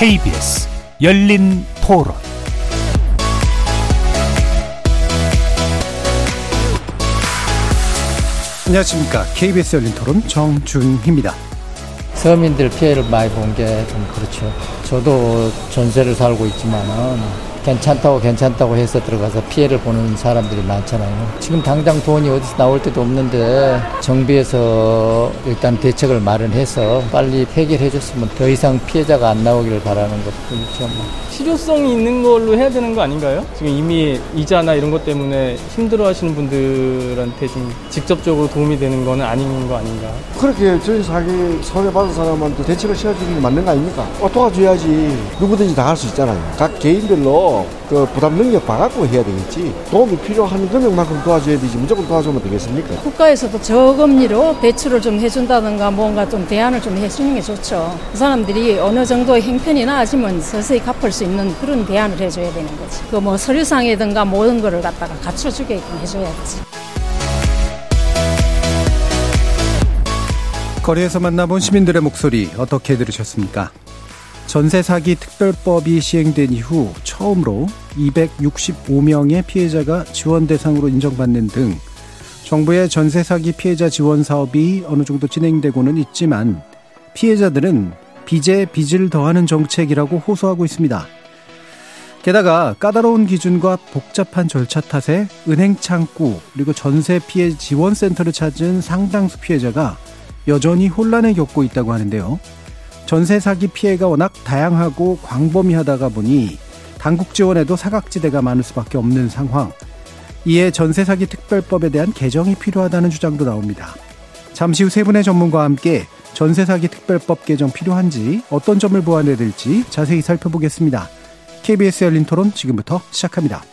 KBS 열린 토론 안녕하십니까. KBS 열린 토론 정준희입니다. 서민들 피해를 많이 본 게 좀 그렇죠. 저도 전세를 살고 있지만은 괜찮다고 괜찮다고 해서 들어가서 피해를 보는 사람들이 많잖아요. 지금 당장 돈이 어디서 나올 때도 없는데 정부에서 일단 대책을 마련해서 빨리 해결해 줬으면 더 이상 피해자가 안 나오기를 바라는 것뿐이죠. 뭐. 실효성이 있는 걸로 해야 되는 거 아닌가요? 지금 이미 이자나 이런 것 때문에 힘들어 하시는 분들한테 좀 직접적으로 도움이 되는 거는 아닌 거 아닌가? 그렇게 저희 사기 손해받은 사람한테 대책을 세워주는 게 맞는 거 아닙니까? 어, 도와줘야지 누구든지 다 할 수 있잖아요. 각 개인별로 그 부담 능력 봐갖고 해야 되겠지. 도움이 필요한 금액만큼 도와줘야 되지 무조건 도와주면 되겠습니까? 국가에서도 저금리로 대출을 좀 해준다든가 뭔가 좀 대안을 좀 해주는 게 좋죠. 그 사람들이 어느 정도 행편이 나아지면 서서히 갚을 수 있는 그런 대안을 해줘야 되는 거지. 그 뭐 서류상이든가 모든 거를 갖다가 갖춰주게끔 해줘야지. 거리에서 만나본 시민들의 목소리 어떻게 들으셨습니까? 전세 사기 특별법이 시행된 이후 처음으로 265명의 피해자가 지원 대상으로 인정받는 등 정부의 전세 사기 피해자 지원 사업이 어느 정도 진행되고는 있지만 피해자들은 빚에 빚을 더하는 정책이라고 호소하고 있습니다. 게다가 까다로운 기준과 복잡한 절차 탓에 은행 창구 그리고 전세 피해 지원 센터를 찾은 상당수 피해자가 여전히 혼란을 겪고 있다고 하는데요. 전세 사기 피해가 워낙 다양하고 광범위하다가 보니 당국 지원에도 사각지대가 많을 수밖에 없는 상황. 이에 전세 사기 특별법에 대한 개정이 필요하다는 주장도 나옵니다. 잠시 후 세 분의 전문가와 함께 전세 사기 특별법 개정 필요한지 어떤 점을 보완해야 될지 자세히 살펴보겠습니다. KBS 열린 토론 지금부터 시작합니다.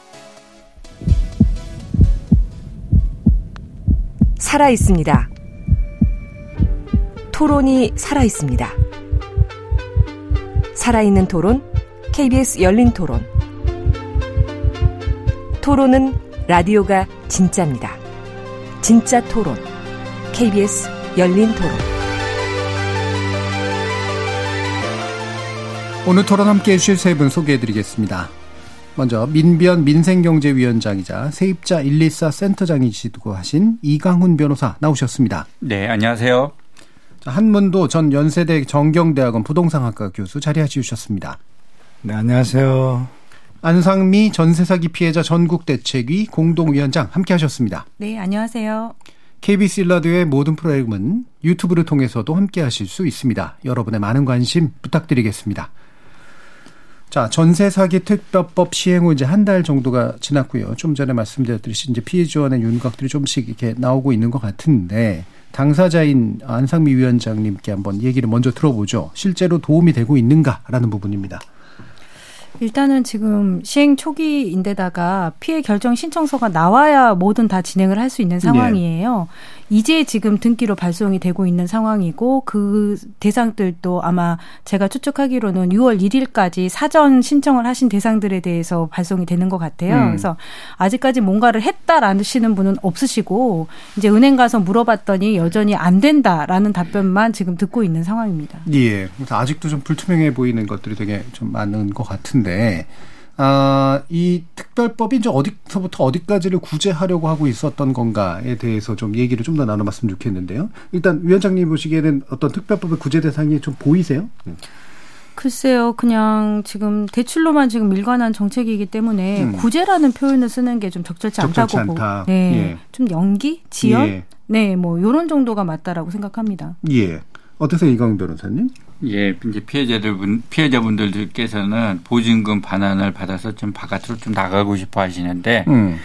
살아 있습니다. 토론이 살아 있습니다. 살아있는 토론, KBS 열린 토론. 토론은 라디오가 진짜입니다. 진짜 토론, KBS 열린 토론. 오늘 토론 함께 해주실 세 분 소개해드리겠습니다. 먼저 민변 민생경제위원장이자 세입자 124 센터장이시고 하신 이강훈 변호사 나오셨습니다. 네, 안녕하세요. 한문도 전 연세대 정경대학원 부동산학과 교수 자리해 주셨습니다. 네, 안녕하세요. 안상미 전세사기 피해자 전국대책위 공동위원장 함께 하셨습니다. 네, 안녕하세요. KBS 일라디오의 모든 프로그램은 유튜브를 통해서도 함께 하실 수 있습니다. 여러분의 많은 관심 부탁드리겠습니다. 자, 전세 사기 특별법 시행 후 이제 한 달 정도가 지났고요. 좀 전에 말씀드렸듯이 이제 피해 지원의 윤곽들이 좀씩 이렇게 나오고 있는 것 같은데 당사자인 안상미 위원장님께 한번 얘기를 먼저 들어보죠. 실제로 도움이 되고 있는가라는 부분입니다. 일단은 지금 시행 초기인데다가 피해 결정 신청서가 나와야 뭐든 다 진행을 할 수 있는 상황이에요. 네. 이제 지금 등기로 발송이 되고 있는 상황이고 그 대상들도 아마 제가 추측하기로는 6월 1일까지 사전 신청을 하신 대상들에 대해서 발송이 되는 것 같아요. 음. 그래서 아직까지 뭔가를 했다라시는 분은 없으시고 이제 은행 가서 물어봤더니 여전히 안 된다라는 답변만 지금 듣고 있는 상황입니다. 예. 그래서 아직도 좀 불투명해 보이는 것들이 되게 좀 많은 것 같은데 아, 이 특별법이 이제 어디서부터 어디까지를 구제하려고 하고 있었던 건가에 대해서 좀 얘기를 좀 더 나눠봤으면 좋겠는데요. 일단 위원장님 보시기에는 어떤 특별법의 구제 대상이 좀 보이세요? 글쎄요, 그냥 지금 대출로만 지금 일관한 정책이기 때문에 음. 구제라는 표현을 쓰는 게 좀 적절치, 적절치 않다고 않다. 보. 네, 예. 좀 연기, 지연, 예. 네, 뭐 요런 정도가 맞다라고 생각합니다. 예. 어떠세요, 이광 변호사님? 예, 이제 피해자들 분, 피해자분들께서는 보증금 반환을 받아서 좀 바깥으로 좀 나가고 싶어 하시는데, 음.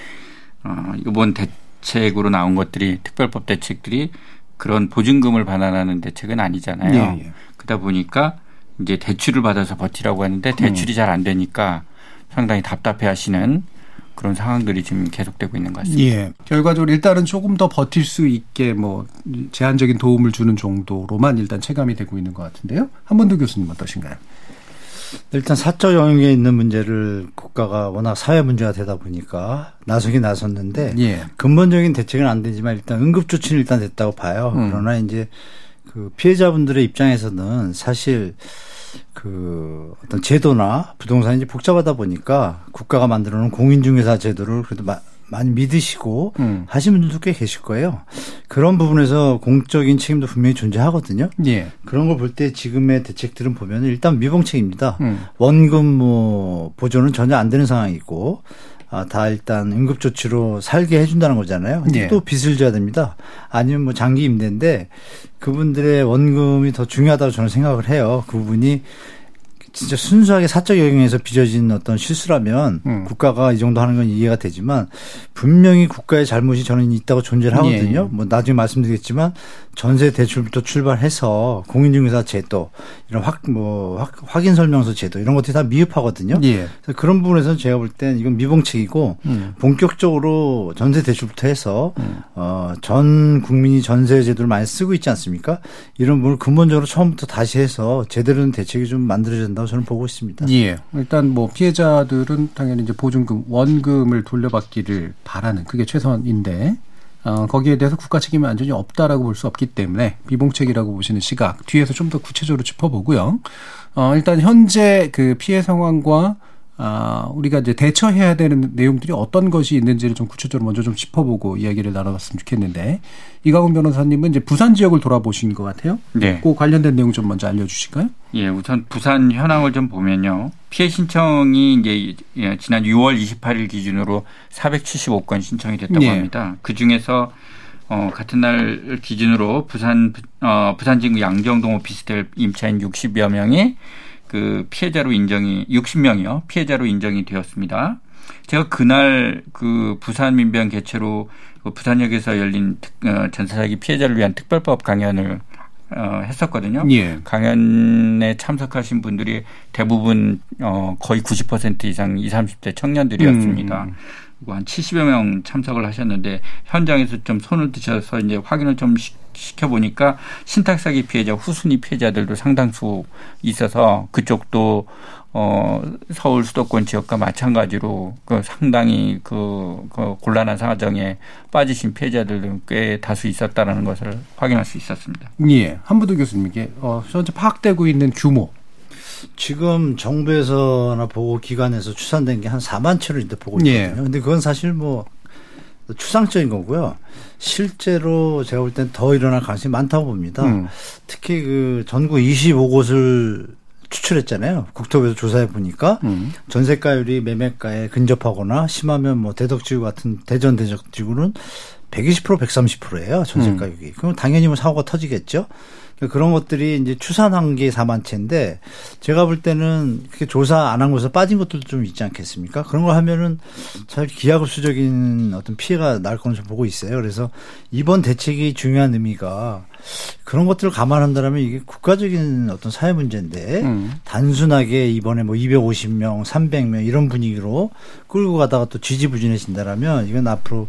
어, 이번 대책으로 나온 것들이, 특별법 대책들이 그런 보증금을 반환하는 대책은 아니잖아요. 예, 예. 그러다 보니까 이제 대출을 받아서 버티라고 하는데 대출이 음. 잘안 되니까 상당히 답답해 하시는 그런 상황들이 지금 계속되고 있는 것 같습니다. 예. 결과적으로 일단은 조금 더 버틸 수 있게 뭐 제한적인 도움을 주는 정도로만 일단 체감이 되고 있는 것 같은데요. 한번더 교수님 어떠신가요? 일단 사적 영역에 있는 문제를 국가가 워낙 사회 문제가 되다 보니까 나서긴 나섰는데 예. 근본적인 대책은 안 되지만 일단 응급 조치는 일단 됐다고 봐요. 음. 그러나 이제 그 피해자분들의 입장에서는 사실 그 어떤 제도나 부동산이 이제 복잡하다 보니까 국가가 만들어 놓은 공인중개사 제도를 그래도 마, 많이 믿으시고 음. 하신 분들도 꽤 계실 거예요. 그런 부분에서 공적인 책임도 분명히 존재하거든요. 예. 그런 걸 볼 때 지금의 대책들은 보면 일단 미봉책입니다. 음. 원금 뭐 보조는 전혀 안 되는 상황이고 아, 다 일단 응급조치로 살게 해준다는 거잖아요. 예. 또 빚을 져야 됩니다. 아니면 뭐 장기 임대인데 그분들의 원금이 더 중요하다고 저는 생각을 해요. 그 부분이 진짜 순수하게 사적 영역에서 빚어진 어떤 실수라면 음. 국가가 이 정도 하는 건 이해가 되지만 분명히 국가의 잘못이 저는 있다고 존재를 하거든요. 예. 뭐 나중에 말씀드리겠지만 전세 대출부터 출발해서 공인중개사 제도 이런 확 뭐 확인 설명서 제도 이런 것들이 다 미흡하거든요. 예. 그래서 그런 부분에서 제가 볼 땐 이건 미봉책이고 음. 본격적으로 전세 대출부터 해서 음. 어전 국민이 전세 제도를 많이 쓰고 있지 않습니까? 이런 부분을 근본적으로 처음부터 다시 해서 제대로 된 대책이 좀 만들어져 야 된다고 저는 보고 있습니다. 예. 일단 뭐 피해자들은 당연히 이제 보증금 원금을 돌려받기를 바라는 그게 최선인데 어, 거기에 대해서 국가 책임이 완전히 없다라고 볼 수 없기 때문에 비봉책이라고 보시는 시각 뒤에서 좀 더 구체적으로 짚어보고요. 어, 일단 현재 그 피해 상황과 아, 우리가 이제 대처해야 되는 내용들이 어떤 것이 있는지를 좀 구체적으로 먼저 좀 짚어보고 이야기를 나눠봤으면 좋겠는데 이강훈 변호사님은 이제 부산 지역을 돌아보신 것 같아요. 네. 그 관련된 내용 좀 먼저 알려주실까요? 예, 우선 부산 현황을 좀 보면요. 피해 신청이 이제 예, 지난 6월 28일 기준으로 475건 신청이 됐다고 네. 합니다. 그 중에서 어, 같은 날 기준으로 부산 어, 부산 진구 양정동 오피스텔 임차인 60여 명이 그 피해자로 인정이 60명이요. 피해자로 인정이 되었습니다. 제가 그날 그 부산 민변 개최로 그 부산역에서 열린 특, 어, 전사사기 피해자를 위한 특별법 강연을 어, 했었거든요. 예. 강연에 참석하신 분들이 대부분 어, 거의 90% 이상 20, 30대 청년들이었습니다. 음. 한 70여 명 참석을 하셨는데 현장에서 좀 손을 드셔서 이제 확인을 좀 시 켜보니까 신탁사기 피해자, 후순위 피해자들도 상당수 있어서 그쪽도 어, 서울 수도권 지역과 마찬가지로 그 상당히 그, 그 곤란한 사정에 빠지신 피해자들도 꽤 다수 있었다라는 것을 확인할 수 있었습니다. 예. 한부도 교수님께 어, 현재 파악되고 있는 규모 지금 정부에서나 보고 기관에서 추산된 게 한 4만 채를 이제 보고 있거든요. 예. 근데 그건 사실 뭐 추상적인 거고요. 실제로 제가 볼 땐 더 일어날 가능성이 많다고 봅니다. 음. 특히 그 전국 25곳을 추출했잖아요. 국토부에서 조사해 보니까 음. 전세가율이 매매가에 근접하거나 심하면 뭐 대덕지구 같은 대전 대덕지구는 120% 130%예요. 전세 가격이. 음. 그럼 당연히 뭐 사고가 터지겠죠. 그런 것들이 이제 추산한 게 4만 채인데 제가 볼 때는 그렇게 조사 안한 곳에서 빠진 것들도 좀 있지 않겠습니까? 그런 거 하면은 잘 기하급수적인 어떤 피해가 날 거는 좀 보고 있어요. 그래서 이번 대책이 중요한 의미가 그런 것들을 감안한다면 이게 국가적인 어떤 사회 문제인데 음. 단순하게 이번에 뭐 250명, 300명 이런 분위기로 끌고 가다가 또 지지부진해진다라면 이건 앞으로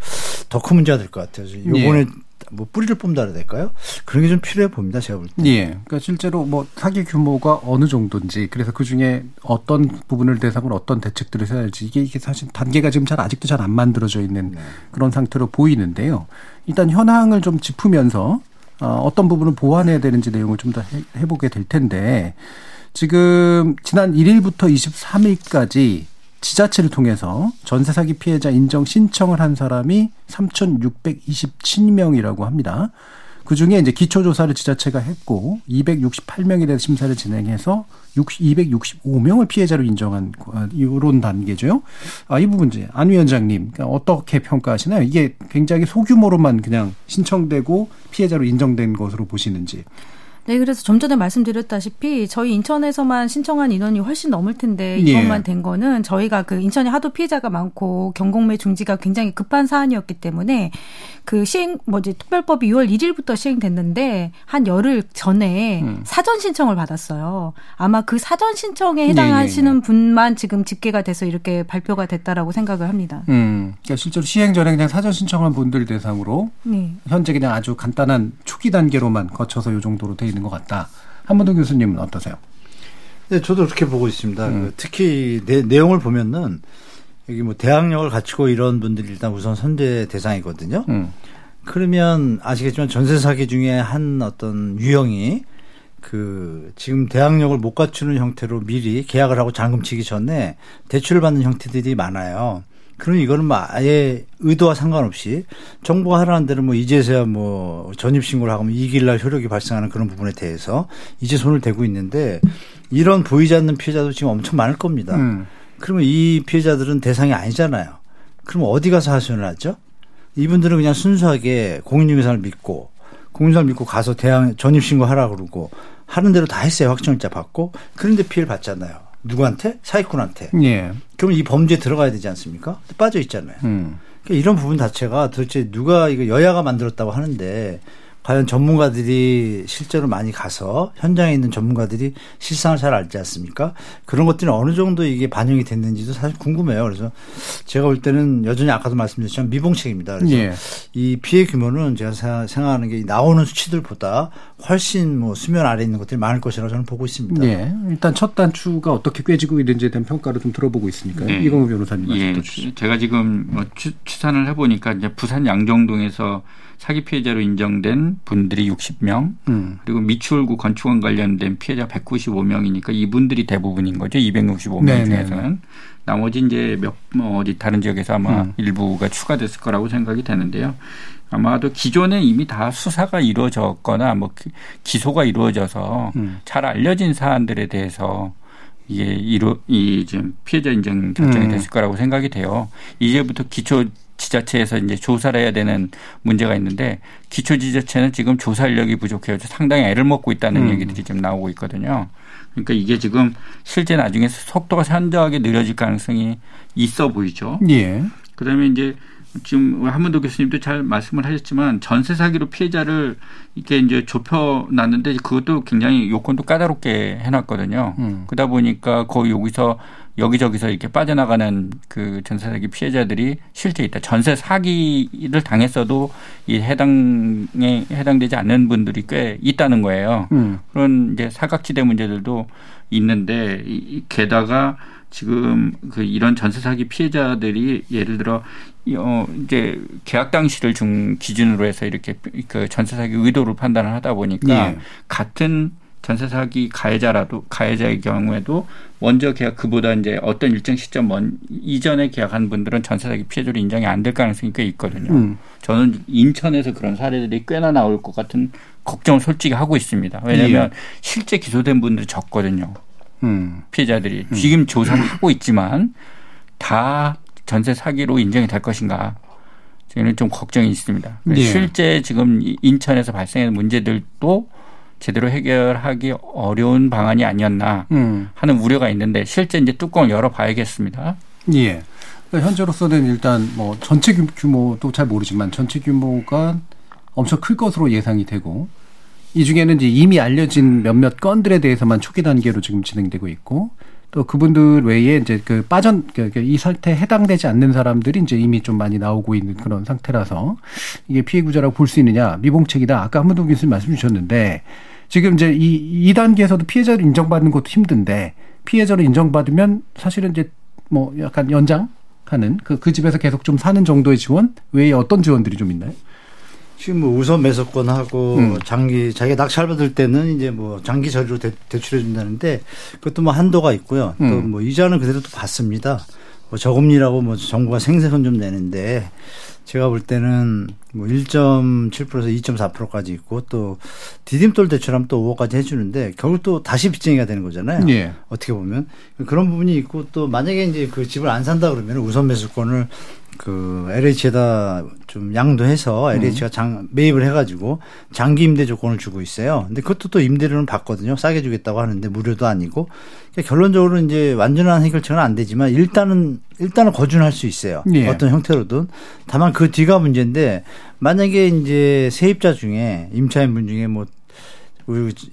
더 큰 문제가 될 것 같아요. 요번에 예. 뭐 뿌리를 뽑는다 해야 될까요? 그런 게 좀 필요해 봅니다. 제가 볼 때. 예. 그러니까 실제로 뭐 사기 규모가 어느 정도인지 그래서 그 중에 어떤 부분을 대상으로 어떤 대책들을 해야 할지 이게 이게 사실 단계가 지금 잘 아직도 잘 안 만들어져 있는 네. 그런 상태로 보이는데요. 일단 현황을 좀 짚으면서 어, 어떤 부분을 보완해야 되는지 내용을 좀 더 해보게 될 텐데 지금 지난 1일부터 23일까지 지자체를 통해서 전세 사기 피해자 인정 신청을 한 사람이 3,627명이라고 합니다. 그 중에 이제 기초조사를 지자체가 했고 268명에 대해서 심사를 진행해서 265명을 피해자로 인정한 이런 단계죠. 아, 이 부분 이제 안 위원장님 그러니까 어떻게 평가하시나요? 이게 굉장히 소규모로만 그냥 신청되고 피해자로 인정된 것으로 보시는지. 네, 그래서 좀 전에 말씀드렸다시피 저희 인천에서만 신청한 인원이 훨씬 넘을 텐데 예. 이번만 예. 된 거는 저희가 그 인천에 하도 피해자가 많고 경공매 중지가 굉장히 급한 사안이었기 때문에 그 시행 뭐지 특별법이 6월 1일부터 시행됐는데 한 열흘 전에 음. 사전 신청을 받았어요. 아마 그 사전 신청에 해당하시는 네, 네, 네. 분만 지금 집계가 돼서 이렇게 발표가 됐다라고 생각을 합니다. 음, 그러니까 실제로 시행 전에 그냥 사전 신청한 분들 대상으로 네. 현재 그냥 아주 간단한 초기 단계로만 거쳐서 이 정도로 돼 있는 것 같다. 한번더 교수님은 어떠세요? 네, 저도 그렇게 보고 있습니다. 음. 그 특히 내, 내용을 보면은 여기 뭐 대학력을 갖추고 이런 분들이 일단 우선 선제 대상이거든요. 음. 그러면 아시겠지만 전세 사기 중에 한 어떤 유형이 그 지금 대항력을 못 갖추는 형태로 미리 계약을 하고 잔금 치기 전에 대출을 받는 형태들이 많아요. 그럼 이거는 뭐 아예 의도와 상관없이 정부가 하라는 대로 뭐 이제서야 뭐 전입 신고를 하고 이길날 효력이 발생하는 그런 부분에 대해서 이제 손을 대고 있는데 이런 보이지 않는 피해자도 지금 엄청 많을 겁니다. 음. 그러면 이 피해자들은 대상이 아니잖아요. 그럼 어디 가서 하소연을 하죠? 이분들은 그냥 순수하게 공인중개사를 믿고 공인중개사를 믿고 가서 대항 전입 신고 하라 그러고 하는 대로 다 했어요. 확정일자 받고 그런데 피해를 받잖아요. 누구한테? 사기꾼한테. 예. 그럼 이 범죄에 들어가야 되지 않습니까? 빠져 있잖아요. 음. 그러니까 이런 부분 자체가 도대체 누가 이거 여야가 만들었다고 하는데 과연 전문가들이 실제로 많이 가서 현장에 있는 전문가들이 실상을 잘 알지 않습니까? 그런 것들이 어느 정도 이게 반영이 됐는지도 사실 궁금해요. 그래서 제가 볼 때는 여전히 아까도 말씀드렸지만 미봉책입니다. 그래서 예. 이 피해 규모는 제가 생각하는 게 나오는 수치들보다 훨씬 뭐 수면 아래에 있는 것들이 많을 것이라고 저는 보고 있습니다. 예. 일단 첫 단추가 어떻게 꿰지고 있는지에 대한 평가를 좀 들어보고 있으니까요. 네. 이광우 변호사님 말씀 예. 주시죠. 제가 지금 뭐 추산을 해보니까 이제 부산 양정동에서 사기 피해자로 인정된 분들이 60명, 음. 그리고 미추홀구 건축원 관련된 피해자 195명이니까 이분들이 대부분인 거죠. 265명 네네. 중에서는. 나머지 이제 몇, 뭐 어디 다른 지역에서 아마 음. 일부가 추가됐을 거라고 생각이 되는데요. 아마도 기존에 이미 다 수사가 이루어졌거나 뭐 기소가 이루어져서 음. 잘 알려진 사안들에 대해서 이게 이루 이 지금 피해자 인정 결정이 음. 됐을 거라고 생각이 돼요. 이제부터 기초 지자체에서 이제 조사를 해야 되는 문제가 있는데 기초 지자체는 지금 조사 인력이 부족해서 상당히 애를 먹고 있다는 음. 얘기들이 지금 나오고 있거든요. 그러니까 이게 지금 실제 나중에 속도가 현저하게 느려질 가능성이 있어 보이죠. 예. 그다음에 이제 지금 한문도 교수님도 잘 말씀을 하셨지만 전세 사기로 피해자를 이렇게 이제 좁혀 놨는데 그것도 굉장히 요건도 까다롭게 해놨거든요. 음. 그러다 보니까 거의 여기서 여기저기서 이렇게 빠져나가는 그 전세 사기 피해자들이 실제 있다. 전세 사기를 당했어도 이 해당에 해당되지 않는 분들이 꽤 있다는 거예요. 음. 그런 이제 사각지대 문제들도 있는데 게다가 지금 그 이런 전세 사기 피해자들이 예를 들어 어 이제 계약 당시를 중 기준으로 해서 이렇게 그 전세 사기 의도를 판단을 하다 보니까 예. 같은 전세 사기 가해자라도 가해자의 경우에도 먼저 계약 그보다 이제 어떤 일정 시점 먼 이전에 계약한 분들은 전세 사기 피해자로 인정이 안 될 가능성이 꽤 있거든요. 음. 저는 인천에서 그런 사례들이 꽤나 나올 것 같은 걱정을 솔직히 하고 있습니다. 왜냐하면 예. 실제 기소된 분들이 적거든요. 음. 피해자들이 음. 지금 조사를 하고 있지만 다 전세 사기로 인정이 될 것인가? 저는 좀 걱정이 있습니다. 예. 실제 지금 인천에서 발생한 문제들도 제대로 해결하기 어려운 방안이 아니었나 음. 하는 우려가 있는데 실제 이제 뚜껑을 열어봐야겠습니다. 예. 그러니까 현재로서는 일단 뭐 전체 규모도 잘 모르지만 전체 규모가 엄청 클 것으로 예상이 되고 이 중에는 이제 이미 알려진 몇몇 건들에 대해서만 초기 단계로 지금 진행되고 있고 또 그분들 외에 이제 그 빠전 그, 그이 사태에 해당되지 않는 사람들이 이제 이미 좀 많이 나오고 있는 그런 상태라서 이게 피해 구조라고 볼 수 있느냐 미봉책이다 아까 한문동 교수님 말씀 주셨는데 지금 이제 이 2단계에서도 피해자를 인정받는 것도 힘든데 피해자로 인정받으면 사실은 이제 뭐 약간 연장하는 그, 그 집에서 계속 좀 사는 정도의 지원 외에 어떤 지원들이 좀 있나요? 지금 뭐 우선 매석권하고 음. 장기 자기가 낙찰 받을 때는 이제 뭐 장기 저리로 대, 출해 준다는데 그것도 뭐 한도가 있고요. 음. 또뭐 이자는 그대로 또 받습니다. 뭐 저금리라고 뭐 정부가 생세선 좀 내는데 제가 볼 때는 뭐 1.7%에서 2.4%까지 있고 또 디딤돌 대출하면 또 5억까지 해주는데 결국 또 다시 빚쟁이가 되는 거잖아요. 예. 어떻게 보면 그런 부분이 있고 또 만약에 이제 그 집을 안 산다 그러면 우선 매수권을 그 LH에다 좀 양도해서 LH가 장, 매입을 해가지고 장기 임대 조건을 주고 있어요. 근데 그것도 또 임대료는 받거든요. 싸게 주겠다고 하는데 무료도 아니고. 그러니까 결론적으로 이제 완전한 해결책은 안 되지만 일단은 일단은 거준할 수 있어요. 예. 어떤 형태로든. 다만 그 뒤가 문제인데 만약에 이제 세입자 중에 임차인분 중에 뭐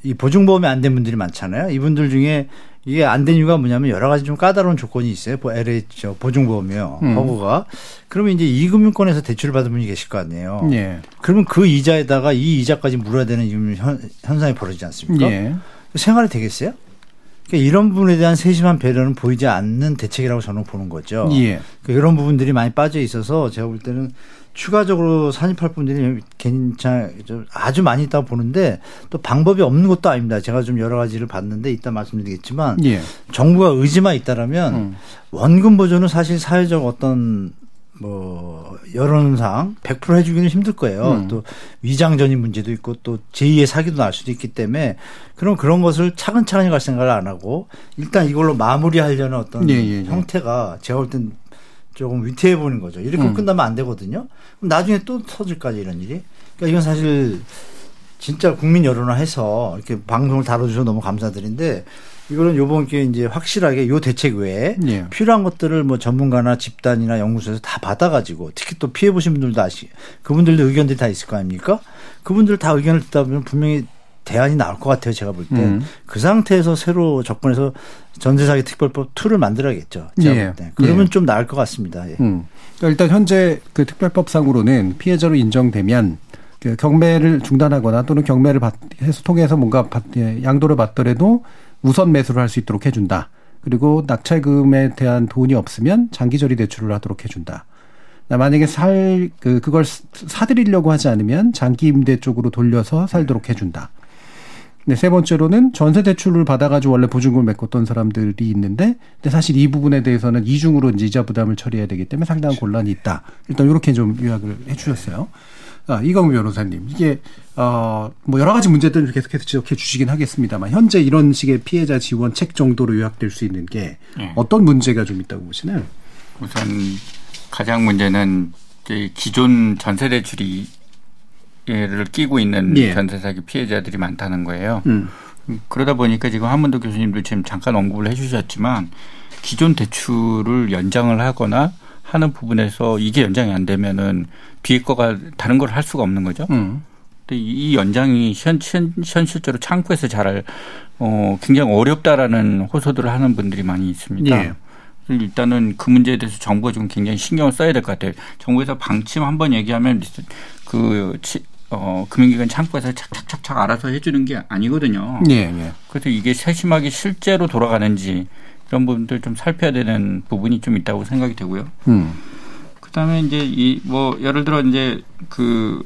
이 보증보험이 안 된 분들이 많잖아요. 이분들 중에 이게 안 된 이유가 뭐냐면 여러 가지 좀 까다로운 조건이 있어요. LH 보증보험이요. 음. 허구가. 그러면 이제 이금융권에서 대출을 받은 분이 계실 거 아니에요. 예. 그러면 그 이자에다가 이 이자까지 물어야 되는 현, 현상이 벌어지지 않습니까? 예. 생활이 되겠어요? 그러니까 이런 부분에 대한 세심한 배려는 보이지 않는 대책이라고 저는 보는 거죠. 예. 그러니까 이런 부분들이 많이 빠져 있어서 제가 볼 때는 추가적으로 산입할 분들이 괜찮 아주 많이 있다고 보는데 또 방법이 없는 것도 아닙니다. 제가 좀 여러 가지를 봤는데 이따 말씀드리겠지만 예. 정부가 의지만 있다라면 음. 원금 보조는 사실 사회적 어떤 뭐 여론상 100% 해주기는 힘들 거예요. 음. 또 위장전입 문제도 있고 또 제2의 사기도 날 수도 있기 때문에 그럼 그런 것을 차근차근히 갈 생각을 안 하고 일단 이걸로 마무리하려는 어떤 예, 예, 예. 형태가 제가 볼 땐 조금 위태해 보이는 거죠. 이렇게 음. 끝나면 안 되거든요. 그럼 나중에 또 터질까지 이런 일이. 그러니까 이건 사실 진짜 국민 여론화해서 이렇게 방송을 다뤄주셔서 너무 감사드린데 이거는 요번 기회에 이제 확실하게 요 대책 외에 예. 필요한 것들을 뭐 전문가나 집단이나 연구소에서 다 받아가지고 특히 또 피해 보신 분들도 아시 그분들도 의견들이 다 있을 거 아닙니까? 그분들 다 의견을 듣다 보면 분명히 대안이 나올 것 같아요. 제가 볼 때. 음. 그 상태에서 새로 접근해서 전세사기 특별법 2를 만들어야겠죠. 제가 예. 볼 때. 그러면 예. 좀 나을 것 같습니다. 예. 음. 그러니까 일단 현재 그 특별법상으로는 피해자로 인정되면 그 경매를 중단하거나 또는 경매를 받, 해서 통해서 뭔가 받, 예, 양도를 받더라도 우선 매수를 할 수 있도록 해준다. 그리고 낙찰금에 대한 돈이 없으면 장기저리 대출을 하도록 해준다. 만약에 살, 그, 그걸 사들이려고 하지 않으면 장기 임대 쪽으로 돌려서 살도록 해준다. 네, 세 번째로는 전세 대출을 받아가지고 원래 보증금을 메꿨던 사람들이 있는데, 근데 사실 이 부분에 대해서는 이중으로 이제 이자 부담을 처리해야 되기 때문에 상당한 곤란이 있다. 일단 이렇게 좀 요약을 해 주셨어요. 아, 이광우 변호사님, 이게 어, 뭐 여러 가지 문제들을 계속해서 지적해 주시긴 하겠습니다만 현재 이런 식의 피해자 지원책 정도로 요약될 수 있는 게 네. 어떤 문제가 좀 있다고 보시나요? 우선 가장 문제는 기존 전세 대출이 를 끼고 있는 예. 전세 사기 피해자들이 많다는 거예요. 음. 그러다 보니까 지금 한문도 교수님도 지금 잠깐 언급을 해주셨지만 기존 대출을 연장을 하거나 하는 부분에서 이게 연장이 안 되면은 비과가 다른 걸 할 수가 없는 거죠. 음. 근데 이 연장이 현, 현, 현실적으로 창구에서 잘, 어, 굉장히 어렵다라는 호소들을 하는 분들이 많이 있습니다. 예. 일단은 그 문제에 대해서 정부가 좀 굉장히 신경을 써야 될 것 같아요. 정부에서 방침 한번 얘기하면 그, 어, 금융기관 창구에서 착착착착 알아서 해주는 게 아니거든요. 예, 예. 그래서 이게 세심하게 실제로 돌아가는지 이런 부분들 좀 살펴야 되는 부분이 좀 있다고 생각이 되고요. 음. 그다음에 이제 이 뭐 예를 들어 이제 그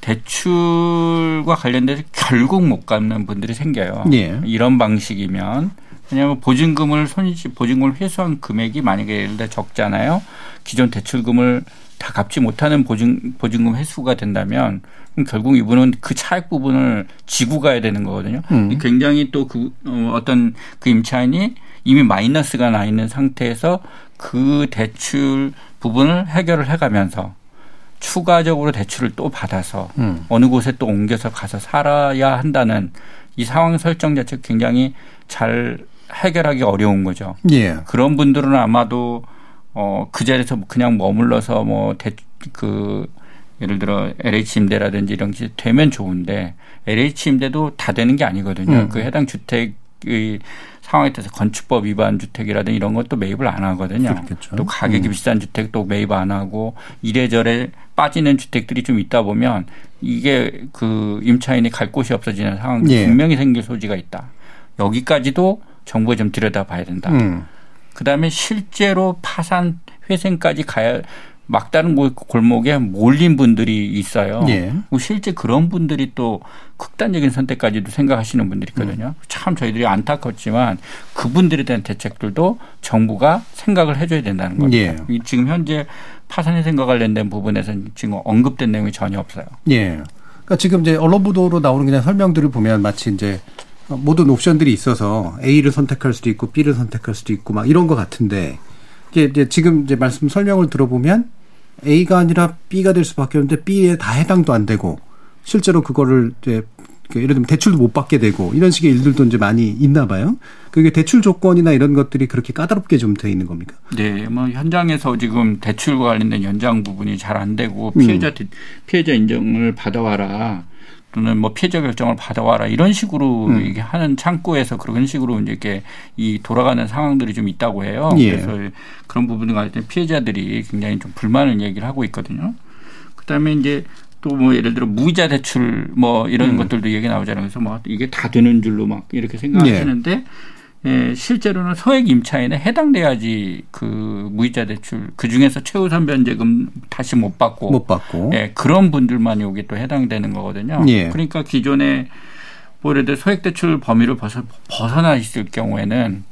대출과 관련돼서 결국 못 갚는 분들이 생겨요. 예. 이런 방식이면 왜냐하면 보증금을 손실 보증금을 회수한 금액이 만약에 예를 들어 적잖아요. 기존 대출금을 다 갚지 못하는 보증 보증금 회수가 된다면 그럼 결국 이분은 그 차액 부분을 지고 가야 되는 거거든요. 음. 굉장히 또 그 어, 어떤 그 임차인이 이미 마이너스가 나 있는 상태에서 그 대출 부분을 해결을 해가면서 추가적으로 대출을 또 받아서 음. 어느 곳에 또 옮겨서 가서 살아야 한다는 이 상황 설정 자체 굉장히 잘 해결하기 어려운 거죠. 예. 그런 분들은 아마도 어 그 자리에서 그냥 머물러서 뭐 대 그 예를 들어 LH 임대라든지 이런 게 되면 좋은데 LH 임대도 다 되는 게 아니거든요. 음. 그 해당 주택의 상황에 따라서 건축법 위반 주택이라든지 이런 것도 매입을 안 하거든요. 그렇겠죠. 또 가격이 음. 비싼 주택도 매입 안 하고 이래저래 빠지는 주택들이 좀 있다 보면 이게 그 임차인이 갈 곳이 없어지는 상황이 예. 분명히 생길 소지가 있다. 여기까지도 정부가 좀 들여다봐야 된다. 음. 그다음에 실제로 파산 회생까지 가야 막다른 골목에 몰린 분들이 있어요. 예. 뭐 실제 그런 분들이 또 극단적인 선택까지도 생각하시는 분들이 있거든요. 음. 참 저희들이 안타깝지만 그분들에 대한 대책들도 정부가 생각을 해줘야 된다는 겁니다. 예. 지금 현재 파산의 생과 관련된 부분에서 지금 언급된 내용이 전혀 없어요. 예. 그러니까 지금 이제 언론 보도로 나오는 그냥 설명들을 보면 마치 이제 모든 옵션들이 있어서 A를 선택할 수도 있고 B를 선택할 수도 있고 막 이런 것 같은데 이게 이제 지금 이제 말씀 설명을 들어보면 A가 아니라 B가 될 수밖에 없는데 B에 다 해당도 안 되고 실제로 그거를 이제 그 예를 들면 대출도 못 받게 되고 이런 식의 일들도 이제 많이 있나 봐요. 그게 대출 조건이나 이런 것들이 그렇게 까다롭게 좀 돼 있는 겁니까? 네, 뭐 현장에서 지금 대출과 관련된 연장 부분이 잘 안 되고 피해자 음. 피해자 인정을 받아와라. 또는 뭐 피해자 결정을 받아와라 이런 식으로 음. 이게 하는 창구에서 그런 식으로 이제 이렇게 이 돌아가는 상황들이 좀 있다고 해요. 예. 그래서 그런 부분을 가질 때 피해자들이 굉장히 좀 불만을 얘기를 하고 있거든요. 그다음에 이제 또 뭐 예를 들어 무이자 대출 뭐 이런 음. 것들도 얘기 나오잖아요. 그래서 뭐 이게 다 되는 줄로 막 이렇게 생각하시는데 예. 예, 실제로는 소액 임차인에 해당돼야지 그 무이자 대출 그 중에서 최우선 변제금 다시 못 받고 못 받고 예, 그런 분들만 여기 또 해당되는 거거든요. 예. 그러니까 기존에 뭐 예를 들어 소액 대출 범위를 벗어, 벗어나 있을 경우에는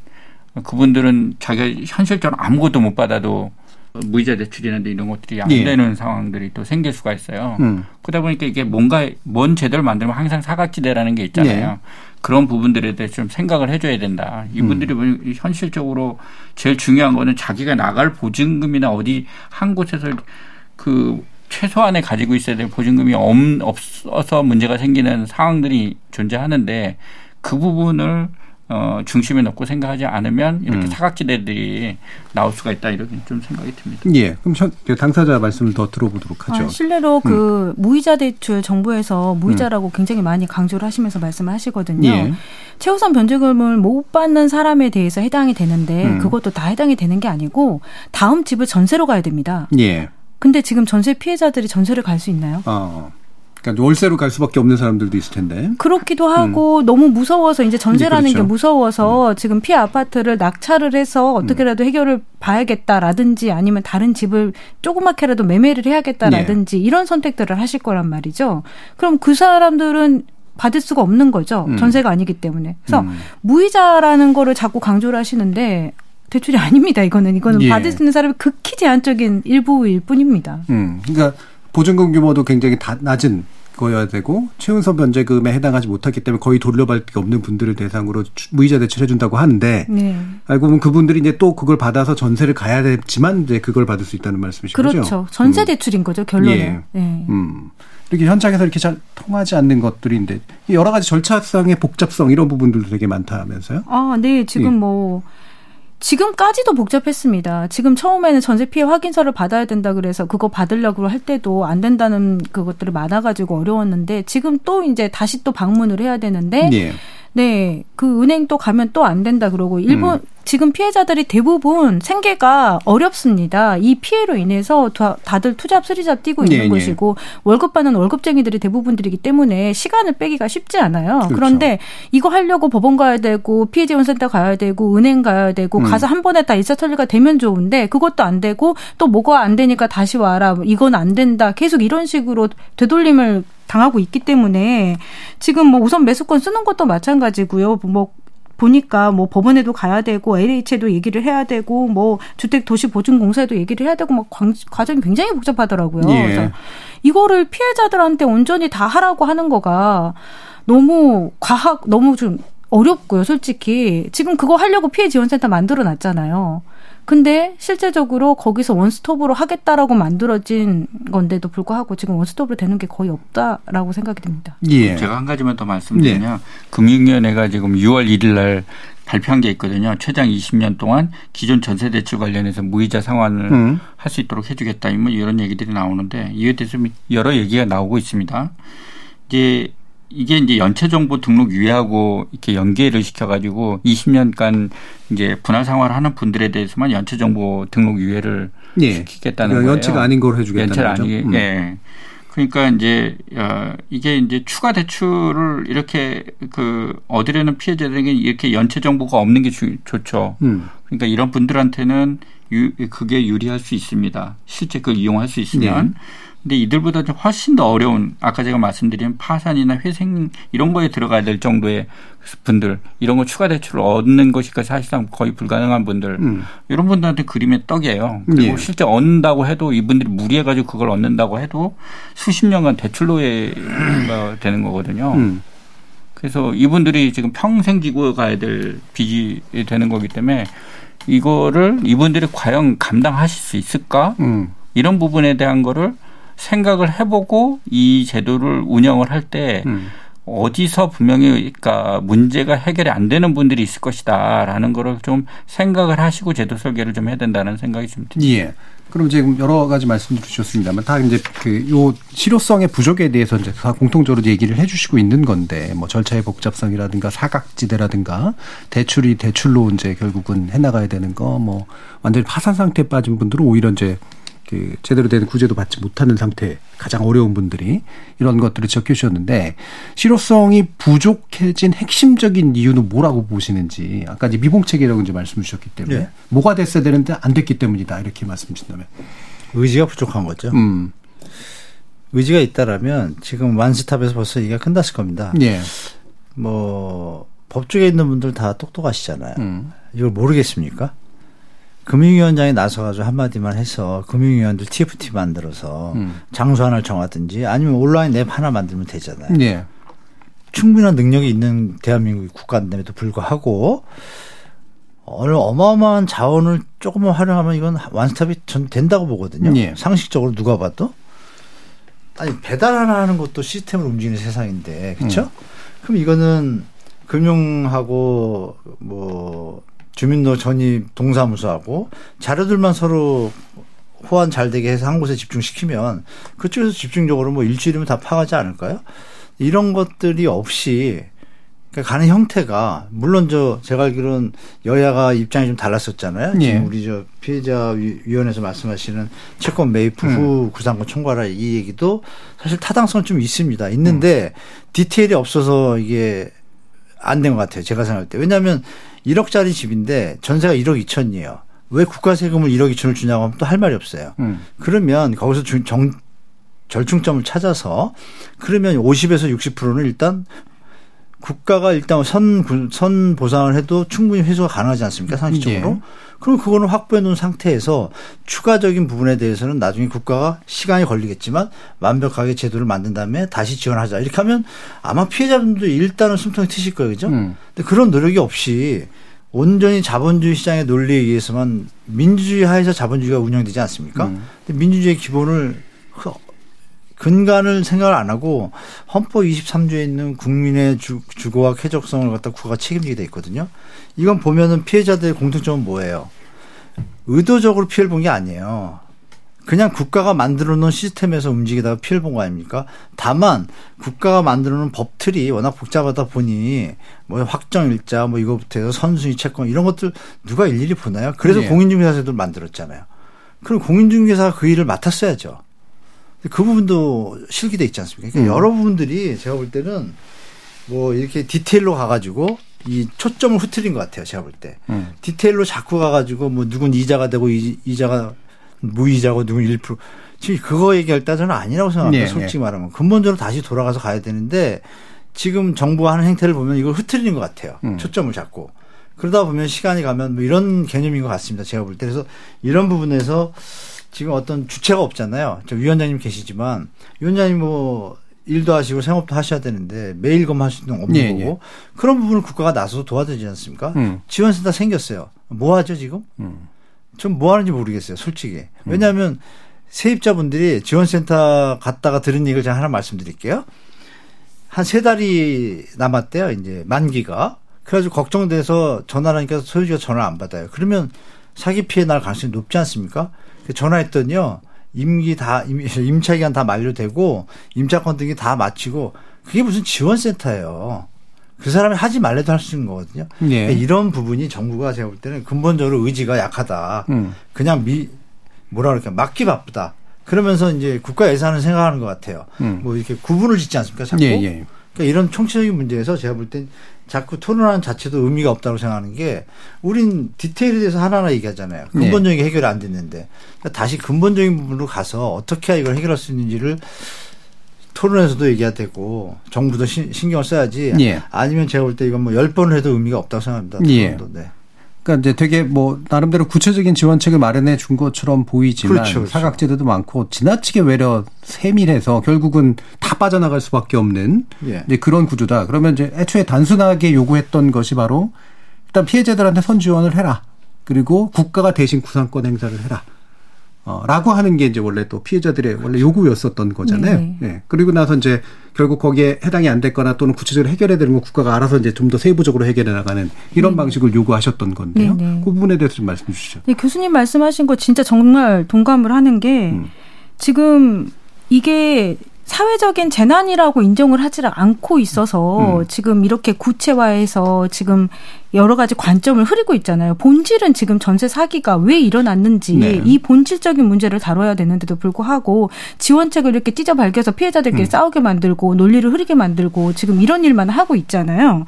그분들은 자기가 현실적으로 아무것도 못 받아도 무이자 대출이나 이런 것들이 안 예. 되는 상황들이 또 생길 수가 있어요. 음. 그러다 보니까 이게 뭔가 뭔 제도를 만들면 항상 사각지대라는 게 있잖아요. 네. 그런 부분들에 대해 좀 생각을 해줘야 된다. 이분들이 뭐 현실적으로 제일 중요한 거는 자기가 나갈 보증금이나 어디 한 곳에서 그 최소한에 가지고 있어야 될 보증금이 없- 없어서 문제가 생기는 상황들이 존재하는데 그 부분을 어, 중심에 놓고 생각하지 않으면 이렇게 음. 사각지대들이 나올 수가 있다 이렇게 좀 생각이 듭니다. 예. 그럼 현- 그 당사자 말씀을 더 들어보도록 하죠. 아, 실례로 음. 그 무이자 대출 정부에서 무이자라고 굉장히 많이 강조를 하시면서 말씀을 하시거든요. 예. 최우선 변제금을 못 받는 사람에 대해서 해당이 되는데 음. 그것도 다 해당이 되는 게 아니고 다음 집을 전세로 가야 됩니다. 예. 근데 지금 전세 피해자들이 전세를 갈 수 있나요? 어. 그러니까 월세로 갈 수밖에 없는 사람들도 있을 텐데. 그렇기도 하고 너무 무서워서 이제 전세라는 음. 그렇죠. 게 무서워서 지금 피해 아파트를 낙찰을 해서 음. 어떻게라도 해결을 봐야겠다라든지 아니면 다른 집을 조그맣게라도 매매를 해야겠다라든지 네. 이런 선택들을 하실 거란 말이죠. 그럼 그 사람들은 받을 수가 없는 거죠. 음. 전세가 아니기 때문에. 그래서 음. 무이자라는 거를 자꾸 강조를 하시는데 대출이 아닙니다. 이거는 이거는 예. 받을 수 있는 사람이 극히 제한적인 일부일 뿐입니다. 음. 그러니까 보증금 규모도 굉장히 다 낮은 거여야 되고 최은선 변제금에 해당하지 못하기 때문에 거의 돌려받을 게 없는 분들을 대상으로 주- 무이자 대출해 준다고 하는데 네. 알고 보면 그분들이 이제 또 그걸 받아서 전세를 가야 되지만 이제 그걸 받을 수 있다는 말씀이신 거죠? 그렇죠. 전세 음. 대출인 거죠, 결론은. 예. 네. 음. 이렇게 현장에서 이렇게 잘 통하지 않는 것들인데 여러 가지 절차상의 복잡성 이런 부분들도 되게 많다면서요? 아, 네. 지금 예. 뭐 지금까지도 복잡했습니다. 지금 처음에는 전세 피해 확인서를 받아야 된다 그래서 그거 받으려고 할 때도 안 된다는 그것들이 많아가지고 어려웠는데 지금 또 이제 다시 또 방문을 해야 되는데 예. 네, 그 은행 또 가면 또 안 된다 그러고 일본 음. 지금 피해자들이 대부분 생계가 어렵습니다. 이 피해로 인해서 다, 다들 투잡 쓰리잡 뛰고 있는 예, 예. 것이고 월급 받는 월급쟁이들이 대부분들이기 때문에 시간을 빼기가 쉽지 않아요. 그렇죠. 그런데 이거 하려고 법원 가야 되고 피해 지원센터 가야 되고 은행 가야 되고 음. 가서 한 번에 다 일사천리가 되면 좋은데 그것도 안 되고 또 뭐가 안 되니까 다시 와라. 이건 안 된다. 계속 이런 식으로 되돌림을 당하고 있기 때문에 지금 뭐 우선 매수권 쓰는 것도 마찬가지고요. 뭐 보니까 뭐 법원에도 가야 되고 LH에도 얘기를 해야 되고 뭐 주택 도시 보증 공사에도 얘기를 해야 되고 막 광- 과정이 굉장히 복잡하더라고요. 예. 그래서 이거를 피해자들한테 온전히 다 하라고 하는 거가 너무 과학 너무 좀 어렵고요, 솔직히. 지금 그거 하려고 피해 지원센터 만들어 놨잖아요. 근데 실제적으로 거기서 원스톱으로 하겠다라고 만들어진 건데도 불구하고 지금 원스톱으로 되는 게 거의 없다라고 생각이 듭니다. 예. 제가 한 가지만 더 말씀드리면 금융위원회가 지금 6월 1일 날 발표한 게 있거든요. 최장 20년 동안 기존 전세 대출 관련해서 무이자 상환을 음. 할수 있도록 해주겠다. 뭐 이런 얘기들이 나오는데 이에 대해서 여러 얘기가 나오고 있습니다. 이제 이게 이제 연체 정보 등록 유예하고 이렇게 연계를 시켜가지고 20년간 이제 분할 생활을 하는 분들에 대해서만 연체 정보 등록 유예를 예. 시키겠다는 그러니까 거예요. 연체가 아닌 걸 해주겠다는 연체를 거죠. 아니, 음. 예. 그러니까 이제 어 이게 이제 추가 대출을 이렇게 그 얻으려는 피해자들에게 이렇게 연체 정보가 없는 게 주, 좋죠. 음. 그러니까 이런 분들한테는 유, 그게 유리할 수 있습니다. 실제 그걸 이용할 수 있으면. 네. 근데 이들보다 좀 훨씬 더 어려운 아까 제가 말씀드린 파산이나 회생 이런 거에 들어가야 될 정도의 분들 이런 거 추가 대출을 얻는 것이 사실상 거의 불가능한 분들 음. 이런 분들한테 그림의 떡이에요. 그리고 예. 실제 얻는다고 해도 이분들이 무리해 가지고 그걸 얻는다고 해도 수십 년간 대출로가 되는 거거든요. 음. 그래서 이분들이 지금 평생 지고 가야 될 빚이 되는 거기 때문에 이거를 이분들이 과연 감당하실 수 있을까? 음. 이런 부분에 대한 거를 생각을 해보고 이 제도를 운영을 할때 음. 어디서 분명히 그러니까 문제가 해결이 안 되는 분들이 있을 것이다라는 거를 좀 생각을 하시고 제도 설계를 좀 해야 된다는 생각이 좀 듭니다. 예. 그럼 지금 여러 가지 말씀 주셨습니다만 다 이제 그 요 실효성의 부족에 대해서 이제 다 공통적으로 얘기를 해주시고 있는 건데 뭐 절차의 복잡성이라든가 사각지대라든가 대출이 대출로 이제 결국은 해나가야 되는 거 뭐 완전히 파산 상태에 빠진 분들은 오히려 이제 그 제대로 된 구제도 받지 못하는 상태 가장 어려운 분들이 이런 것들을 적혀 주셨는데 실효성이 부족해진 핵심적인 이유는 뭐라고 보시는지 아까 이제 미봉책이라고 이제 말씀 주셨기 때문에 네. 뭐가 됐어야 되는데 안 됐기 때문이다 이렇게 말씀 주신다면 의지가 부족한 거죠. 음. 의지가 있다라면 지금 완스탑에서 벌써 얘기가 끝났을 겁니다. 예. 뭐 법조계 있는 분들 다 똑똑하시잖아요. 음. 이걸 모르겠습니까? 금융위원장이 나서가지고 한마디만 해서 금융위원들 TFT 만들어서 음. 장소 하나를 정하든지 아니면 온라인 앱 하나 만들면 되잖아요. 네. 충분한 능력이 있는 대한민국 국가인데도 불구하고 어느 어마어마한 자원을 조금만 활용하면 이건 완스탑이 전 된다고 보거든요. 네. 상식적으로 누가 봐도. 아니 배달 하나 하는 것도 시스템으로 움직이는 세상인데 그렇죠? 음. 그럼 이거는 금융하고 뭐 주민도 전입 동사무소하고 자료들만 서로 호환 잘 되게 해서 한 곳에 집중시키면 그쪽에서 집중적으로 뭐 일주일이면 다 파가지 않을까요? 이런 것들이 없이 그러니까 가는 형태가 물론 저 제가 알기로는 여야가 입장이 좀 달랐었잖아요. 예. 지금 우리 저 피해자 위원회에서 말씀하시는 채권 매입 후 음. 구상권 청구하라 이 얘기도 사실 타당성 좀 있습니다. 있는데 음. 디테일이 없어서 이게 안 된 것 같아요. 제가 생각할 때. 왜냐하면 1억짜리 집인데 전세가 1억 2천이에요. 왜 국가 세금을 1억 2천을 주냐고 하면 또 할 말이 없어요. 음. 그러면 거기서 정, 절충점을 찾아서 그러면 50에서 60%는 일단 국가가 일단 선, 선 보상을 해도 충분히 회수가 가능하지 않습니까? 상식적으로. 예. 그럼 그거는 확보해 놓은 상태에서 추가적인 부분에 대해서는 나중에 국가가 시간이 걸리겠지만 완벽하게 제도를 만든 다음에 다시 지원하자. 이렇게 하면 아마 피해자분도 일단은 숨통이 트실 거예요. 그죠? 음. 근데 그런 노력이 없이 온전히 자본주의 시장의 논리에 의해서만 민주주의 하에서 자본주의가 운영되지 않습니까? 음. 근데 민주주의 기본을 근간을 생각을 안 하고 헌법 23조에 있는 국민의 주, 주거와 쾌적성을 갖다 국가가 책임지게 돼 있거든요. 이건 보면은 피해자들의 공통점은 뭐예요? 의도적으로 피해를 본 게 아니에요. 그냥 국가가 만들어 놓은 시스템에서 움직이다가 피해를 본 거 아닙니까? 다만 국가가 만들어 놓은 법틀이 워낙 복잡하다 보니 뭐 확정 일자 뭐 이거부터 해서 선순위 채권 이런 것들 누가 일일이 보나요? 그래서 네. 공인중개사제도를 만들었잖아요. 그럼 공인중개사가 그 일을 맡았어야죠. 그 부분도 실기돼 있지 않습니까? 그러니까 음. 여러 부분들이 제가 볼 때는 뭐 이렇게 디테일로 가가지고 이 초점을 흐트린 것 같아요. 제가 볼 때. 음. 디테일로 자꾸 가가지고 뭐 누군 이자가 되고 이자가 무이자고 누군 1% 지금 그거 얘기할 때 저는 아니라고 생각합니다. 네, 솔직히 네. 말하면. 근본적으로 다시 돌아가서 가야 되는데 지금 정부가 하는 행태를 보면 이걸 흐트리는 것 같아요. 음. 초점을 잡고. 그러다 보면 시간이 가면 뭐 이런 개념인 것 같습니다. 제가 볼 때. 그래서 이런 부분에서 지금 어떤 주체가 없잖아요. 저 위원장님 계시지만 위원장님 뭐 일도 하시고 생업도 하셔야 되는데 매일 검할 수 있는 없는 예, 거고 예. 그런 부분을 국가가 나서서 도와주지 않습니까? 음. 지원센터 생겼어요. 뭐 하죠 지금? 음. 좀뭐 하는지 모르겠어요. 솔직히. 음. 왜냐하면 세입자분들이 지원센터 갔다가 들은 얘기를 제가 하나 말씀드릴게요. 한 세 달이 남았대요. 이제 만기가. 그래가지고 걱정돼서 전화를 하니까 소유주가 전화를 안 받아요. 그러면 사기 피해 날 가능성이 높지 않습니까? 전화했더니요. 임기 다 임 차 기간 다 만료되고 임차 건등이 다 마치고 그게 무슨 지원센터예요. 그 사람이 하지 말래도 할 수 있는 거거든요. 네. 그러니까 이런 부분이 정부가 제가 볼 때는 근본적으로 의지가 약하다. 음. 그냥 미 뭐라 그럴까 막기 바쁘다. 그러면서 이제 국가 예산을 생각하는 것 같아요. 음. 뭐 이렇게 구분을 짓지 않습니까? 자꾸. 예, 예. 그러니까 이런 총체적인 문제에서 제가 볼 땐 자꾸 토론하는 자체도 의미가 없다고 생각하는 게 우린 디테일에 대해서 하나하나 얘기하잖아요. 네. 근본적인 네. 해결이 안 됐는데 그러니까 다시 근본적인 부분으로 가서 어떻게 이걸 해결할 수 있는지를 토론에서도 얘기해야 되고 정부도 신, 경을 써야지 예. 아니면 제가 볼 때 이건 뭐 열 번을 해도 의미가 없다고 생각합니다. 예. 네. 그러니까 이제 되게 뭐 나름대로 구체적인 지원책을 마련해 준 것처럼 보이지만 그렇죠, 그렇죠. 사각지대도 많고 지나치게 외려 세밀해서 결국은 다 빠져나갈 수밖에 없는 예. 이제 그런 구조다. 그러면 이제 애초에 단순하게 요구했던 것이 바로 일단 피해자들한테 선 지원을 해라. 그리고 국가가 대신 구상권 행사를 해라. 어, 라고 하는 게 이제 원래 또 피해자들의 원래 요구였었던 거잖아요. 네. 네. 그리고 나서 이제 결국 거기에 해당이 안 됐거나 또는 구체적으로 해결해야 되는 건 국가가 알아서 이제 좀 더 세부적으로 해결해 나가는 이런 네. 방식을 요구하셨던 건데요. 네, 네. 그 부분에 대해서 좀 말씀 주시죠. 네, 교수님 말씀하신 거 진짜 정말 동감을 하는 게 음. 지금 이게 사회적인 재난이라고 인정을 하지 않고 있어서 음. 지금 이렇게 구체화해서 지금 여러 가지 관점을 흐리고 있잖아요. 본질은 지금 전세 사기가 왜 일어났는지 네. 이 본질적인 문제를 다뤄야 되는데도 불구하고 지원책을 이렇게 찢어 밝혀서 피해자들끼리 음. 싸우게 만들고 논리를 흐리게 만들고 지금 이런 일만 하고 있잖아요.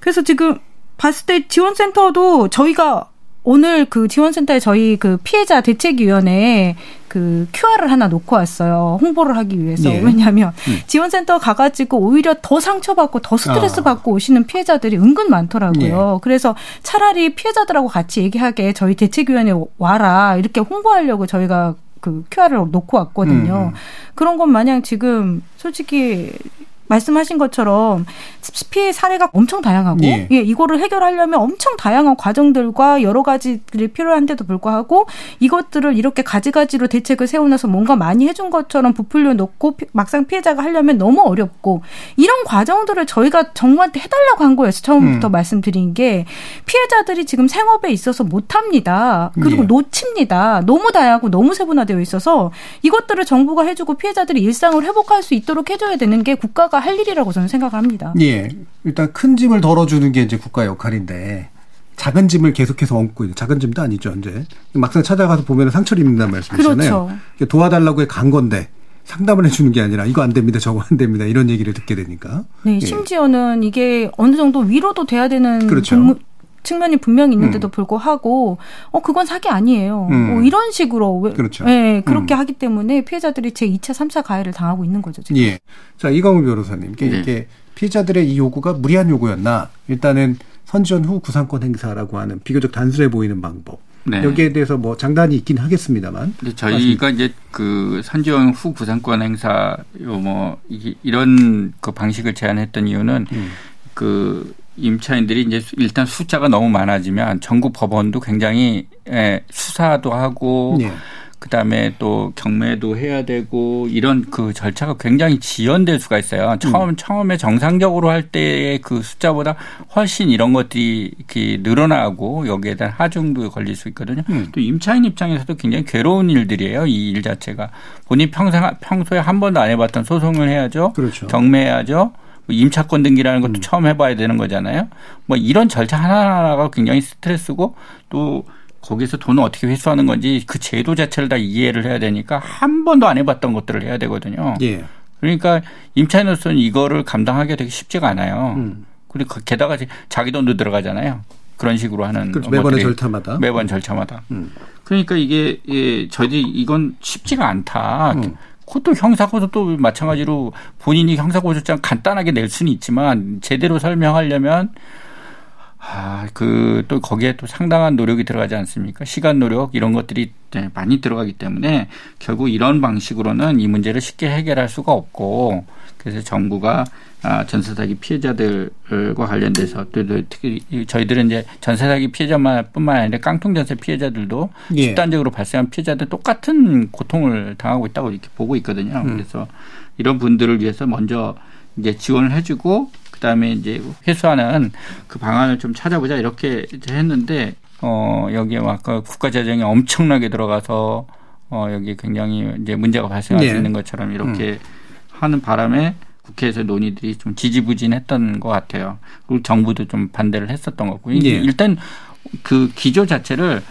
그래서 지금 봤을 때 지원센터도 저희가 오늘 그 지원센터에 저희 그 피해자 대책위원회 그 QR을 하나 놓고 왔어요. 홍보를 하기 위해서. 예. 왜냐하면 음. 지원센터 가가지고 오히려 더 상처받고 더 스트레스 아. 받고 오시는 피해자들이 은근 많더라고요. 예. 그래서 차라리 피해자들하고 같이 얘기하게 저희 대책위원회 와라 이렇게 홍보하려고 저희가 그 QR을 놓고 왔거든요. 음. 그런 것 마냥 지금 솔직히 말씀하신 것처럼 피해 사례가 엄청 다양하고 예. 예. 이거를 해결하려면 엄청 다양한 과정들과 여러 가지들이 필요한데도 불구하고 이것들을 이렇게 가지가지로 대책을 세워놔서 뭔가 많이 해준 것처럼 부풀려 놓고 막상 피해자가 하려면 너무 어렵고 이런 과정들을 저희가 정부한테 해달라고 한 거였어요. 처음부터 음. 말씀드린 게 피해자들이 지금 생업에 있어서 못합니다. 그리고 예. 놓칩니다. 너무 다양하고 너무 세분화되어 있어서 이것들을 정부가 해주고 피해자들이 일상을 회복할 수 있도록 해줘야 되는 게 국가가 국가가 할 일이라고 저는 생각을 합니다. 예. 일단 큰 짐을 덜어주는 게 이제 국가 역할인데 작은 짐을 계속해서 얹고 있는 작은 짐도 아니죠, 이제. 막상 찾아가서 보면 상처를 입는다는 말씀이잖아요. 그렇죠. 도와달라고 해간 건데 상담을 해주는 게 아니라 이거 안 됩니다, 저거 안 됩니다 이런 얘기를 듣게 되니까. 네, 예. 심지어는 이게 어느 정도 위로도 돼야 되는 그렇죠. 측면이 분명히 있는데도 음. 불구하고 어 그건 사기 아니에요. 음. 뭐 이런 식으로 그렇죠. 네, 그렇게 음. 하기 때문에 피해자들이 제 2차, 3차 가해를 당하고 있는 거죠. 지금. 예. 자 이광우 변호사님, 이게, 네. 이게 피해자들의 이 요구가 무리한 요구였나? 일단은 선지원 후 구상권 행사라고 하는 비교적 단순해 보이는 방법. 네. 여기에 대해서 뭐 장단이 있긴 하겠습니다만. 저희가 이제 그 선지원 후 구상권 행사 요뭐 이런 그 방식을 제안했던 이유는 음. 그 임차인들이 이제 일단 숫자가 너무 많아지면 전국 법원도 굉장히 예, 수사도 하고 네. 그다음에 또 경매도 해야 되고 이런 그 절차가 굉장히 지연될 수가 있어요. 처음 음. 처음에 정상적으로 할 때의 그 숫자보다 훨씬 이런 것들이 이렇게 늘어나고 여기에 대한 하중도 걸릴 수 있거든요. 음. 또 임차인 입장에서도 굉장히 괴로운 일들이에요. 이 일 자체가 본인 평생 평소에 한 번도 안 해봤던 소송을 해야죠. 그렇죠. 경매해야죠. 뭐 임차권 등기라는 것도 음. 처음 해봐야 되는 거잖아요. 뭐 이런 절차 하나하나가 굉장히 스트레스고 또 거기서 돈을 어떻게 회수하는 건지 그 제도 자체를 다 이해를 해야 되니까 한 번도 안 해봤던 것들을 해야 되거든요. 예. 그러니까 임차인으로서는 이거를 감당하기가 되게 쉽지가 않아요. 음. 그리고 그 게다가 자기 돈도 들어가잖아요. 그런 식으로 하는 그렇죠. 매번의 절차마다 매번 절차마다. 음. 그러니까 이게 예, 저희들이 이건 쉽지가 않다. 음. 그것도 형사고소도 마찬가지로 본인이 형사고소장 간단하게 낼 수는 있지만 제대로 설명하려면 아, 그, 또 거기에 또 상당한 노력이 들어가지 않습니까? 시간 노력, 이런 것들이 네, 많이 들어가기 때문에 결국 이런 방식으로는 이 문제를 쉽게 해결할 수가 없고 그래서 정부가 아, 전세 사기 피해자들과 관련돼서 또 특히 저희들은 이제 전세 사기 피해자만뿐만 아니라 깡통 전세 피해자들도 예. 집단적으로 발생한 피해자들 똑같은 고통을 당하고 있다고 이렇게 보고 있거든요. 음. 그래서 이런 분들을 위해서 먼저 이제 지원을 해주고 그다음에 이제 회수하는 그 방안을 좀 찾아보자 이렇게 했는데 어 여기에 아까 국가 재정이 엄청나게 들어가서 어 여기 굉장히 이제 문제가 발생할 네. 수 있는 것처럼 이렇게 음. 하는 바람에 국회에서 논의들이 좀 지지부진했던 것 같아요. 그리고 정부도 좀 반대를 했었던 거고. 예. 일단 그 기조 자체를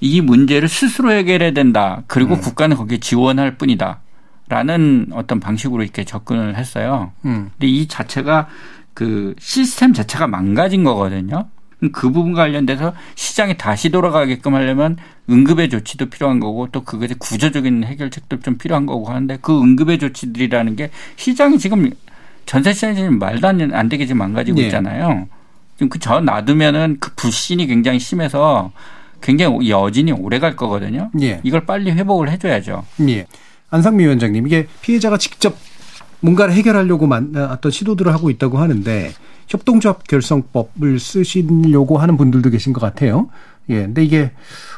이 문제를 스스로 해결해야 된다. 그리고 음. 국가는 거기에 지원할 뿐이다. 라는 어떤 방식으로 이렇게 접근을 했어요. 음. 근데 이 자체가 그 시스템 자체가 망가진 거거든요. 그 부분 관련돼서 시장이 다시 돌아가게끔 하려면 응급의 조치도 필요한 거고 또 그것에 구조적인 해결책도 좀 필요한 거고 하는데 그 응급의 조치들이라는 게 시장이 지금 전세 시장이 지금 말도 안 되게 지금 망가지고 네. 있잖아요. 지금 그 저 놔두면은 그 불신이 굉장히 심해서 굉장히 여진이 오래 갈 거거든요. 예. 이걸 빨리 회복을 해줘야죠. 예. 안상미 위원장님 이게 피해자가 직접 뭔가를 해결하려고 어떤 시도들을 하고 있다고 하는데 협동조합 결성법을 쓰시려고 하는 분들도 계신 것 같아요. 예. 근데 이게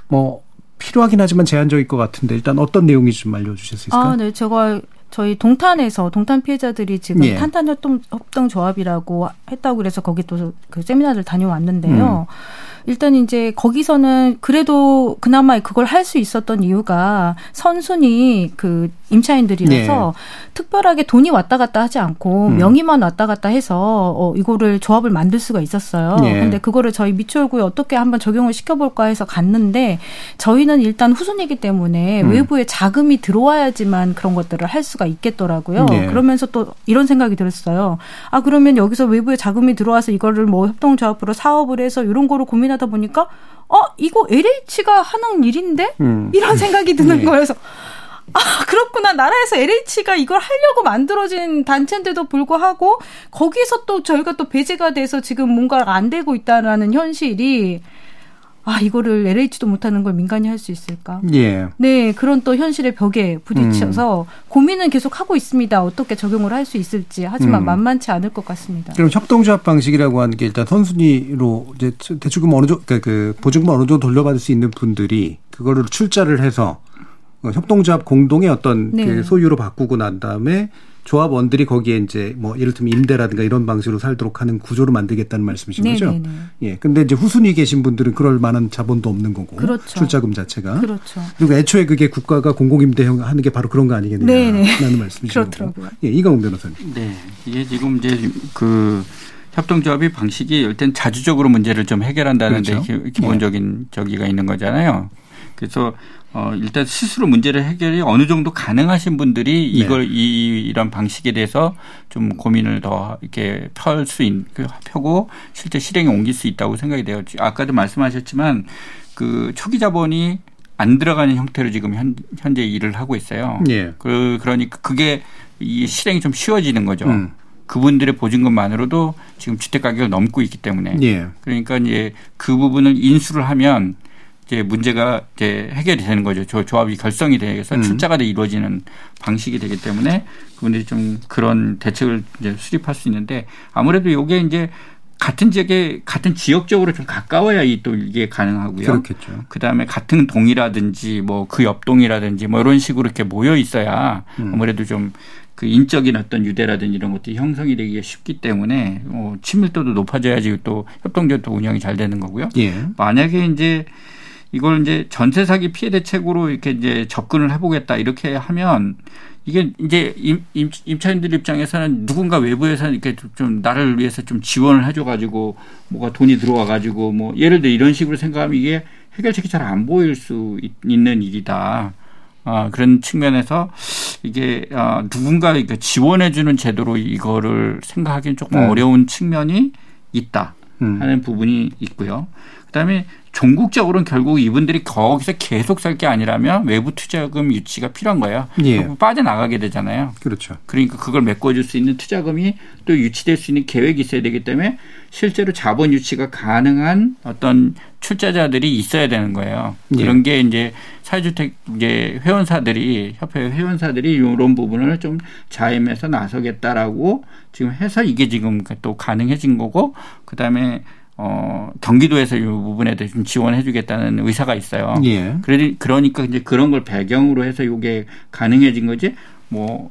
뭐 필요하긴 하지만 제한적일 것 같은데 일단 어떤 내용인지 좀 알려주실 수 있을까요? 아, 네. 제가 저희 동탄에서 동탄 피해자들이 지금 예. 탄탄 협동 협동 조합이라고 했다고 그래서 거기 또 그 세미나를 다녀왔는데요. 음. 일단 이제 거기서는 그래도 그나마 그걸 할 수 있었던 이유가 선순위 그 임차인들이라서 네. 특별하게 돈이 왔다 갔다 하지 않고 음. 명의만 왔다 갔다 해서 어 이거를 조합을 만들 수가 있었어요. 네. 근데 그거를 저희 미추홀구에 어떻게 한번 적용을 시켜볼까 해서 갔는데 저희는 일단 후순위이기 때문에 음. 외부에 자금이 들어와야지만 그런 것들을 할 수가 있겠더라고요. 네. 그러면서 또 이런 생각이 들었어요. 아 그러면 여기서 외부에 자금이 들어와서 이거를 뭐 협동조합으로 사업을 해서 이런 거로 고민 하다 보니까 어 이거 LH가 하는 일인데 음. 이런 생각이 드는 네. 거여서 아, 그렇구나. 나라에서 LH가 이걸 하려고 만들어진 단체인데도 불구하고 거기서 또 저희가 또 배제가 돼서 지금 뭔가 안 되고 있다라는 현실이 아, 이거를 LH도 못하는 걸 민간이 할 수 있을까? 예. 네, 그런 또 현실의 벽에 부딪혀서 음. 고민은 계속 하고 있습니다. 어떻게 적용을 할 수 있을지. 하지만 음. 만만치 않을 것 같습니다. 그럼 협동조합 방식이라고 하는 게 일단 선순위로 이제 대출금 어느 정도, 그러니까 그 보증금 어느 정도 돌려받을 수 있는 분들이 그거를 출자를 해서 협동조합 공동의 어떤 네. 그 소유로 바꾸고 난 다음에 조합원들이 거기에 이제 뭐 예를 들면 임대라든가 이런 방식으로 살도록 하는 구조를 만들겠다는 말씀이신 네, 거죠? 네, 네. 예. 근데 이제 후순위 계신 분들은 그럴 만한 자본도 없는 거고. 그렇죠. 출자금 자체가. 그렇죠. 그리고 애초에 그게 국가가 공공임대 하는 게 바로 그런 거 아니겠느냐. 네, 라는 말씀이시죠. 그렇더라고요. 예, 이강훈 변호사님. 네. 이게 지금 이제 그 협동조합의 방식이 일단 자주적으로 문제를 좀 해결한다는 그렇죠. 데 기본적인 네. 저기가 있는 거잖아요. 그래서 어, 일단 스스로 문제를 해결이 어느 정도 가능하신 분들이 네. 이걸 네. 이, 이런 방식에 대해서 좀 고민을 더 이렇게 펼 수 있는, 그 펴고 실제 실행에 옮길 수 있다고 생각이 돼요. 아까도 말씀하셨지만 그 초기 자본이 안 들어가는 형태로 지금 현, 현재 일을 하고 있어요. 예. 그, 그러니까 그게 이 실행이 좀 쉬워지는 거죠. 음. 그분들의 보증금만으로도 지금 주택 가격을 넘고 있기 때문에. 예. 그러니까 이제 그 부분을 인수를 하면 이제 문제가 이제 해결이 되는 거죠. 조, 조합이 결성이 돼서 음. 출자가 돼 이루어지는 방식이 되기 때문에 그분들이 좀 그런 대책을 이제 수립할 수 있는데 아무래도 이게 이제 같은 지역에 같은 지역적으로 좀 가까워야 이 또 이게 가능하고요. 그렇겠죠. 그다음에 같은 동이라든지 뭐 그 옆동이라든지 뭐 이런 식으로 이렇게 모여 있어야 음. 아무래도 좀 그 인적인 어떤 유대라든지 이런 것들이 형성이 되기가 쉽기 때문에 뭐 친밀도도 높아져야지 또 협동조합도 운영이 잘 되는 거고요. 예. 만약에 이제 이걸 이제 전세 사기 피해 대책으로 이렇게 이제 접근을 해보겠다 이렇게 하면 이게 이제 임, 임, 임차인들 입장에서는 누군가 외부에서 이렇게 좀 나를 위해서 좀 지원을 해줘가지고 뭐가 돈이 들어와가지고 뭐 예를 들어 이런 식으로 생각하면 이게 해결책이 잘 안 보일 수 있 는 일이다. 아, 그런 측면에서 이게 아, 누군가 이렇게 지원해주는 제도로 이거를 생각하기는 조금 음. 어려운 측면이 있다 음. 하는 음. 부분이 있고요. 그다음에 종국적으로는 결국 이분들이 거기서 계속 살 게 아니라면 외부 투자금 유치가 필요한 거예요. 예. 빠져나가게 되잖아요. 그렇죠. 그러니까 그걸 메꿔줄 수 있는 투자금이 또 유치될 수 있는 계획이 있어야 되기 때문에 실제로 자본 유치가 가능한 어떤 출자자들이 있어야 되는 거예요. 예. 이런 게 이제 사회주택 이제 회원사들이 협회 회원사들이 이런 부분을 좀 자임해서 나서겠다라고 지금 해서 이게 지금 또 가능해진 거고 그다음에 어, 경기도에서 이 부분에 대해서 좀 지원해 주겠다는 의사가 있어요. 예. 그러니까 이제 그런 걸 배경으로 해서 이게 가능해진 거지 뭐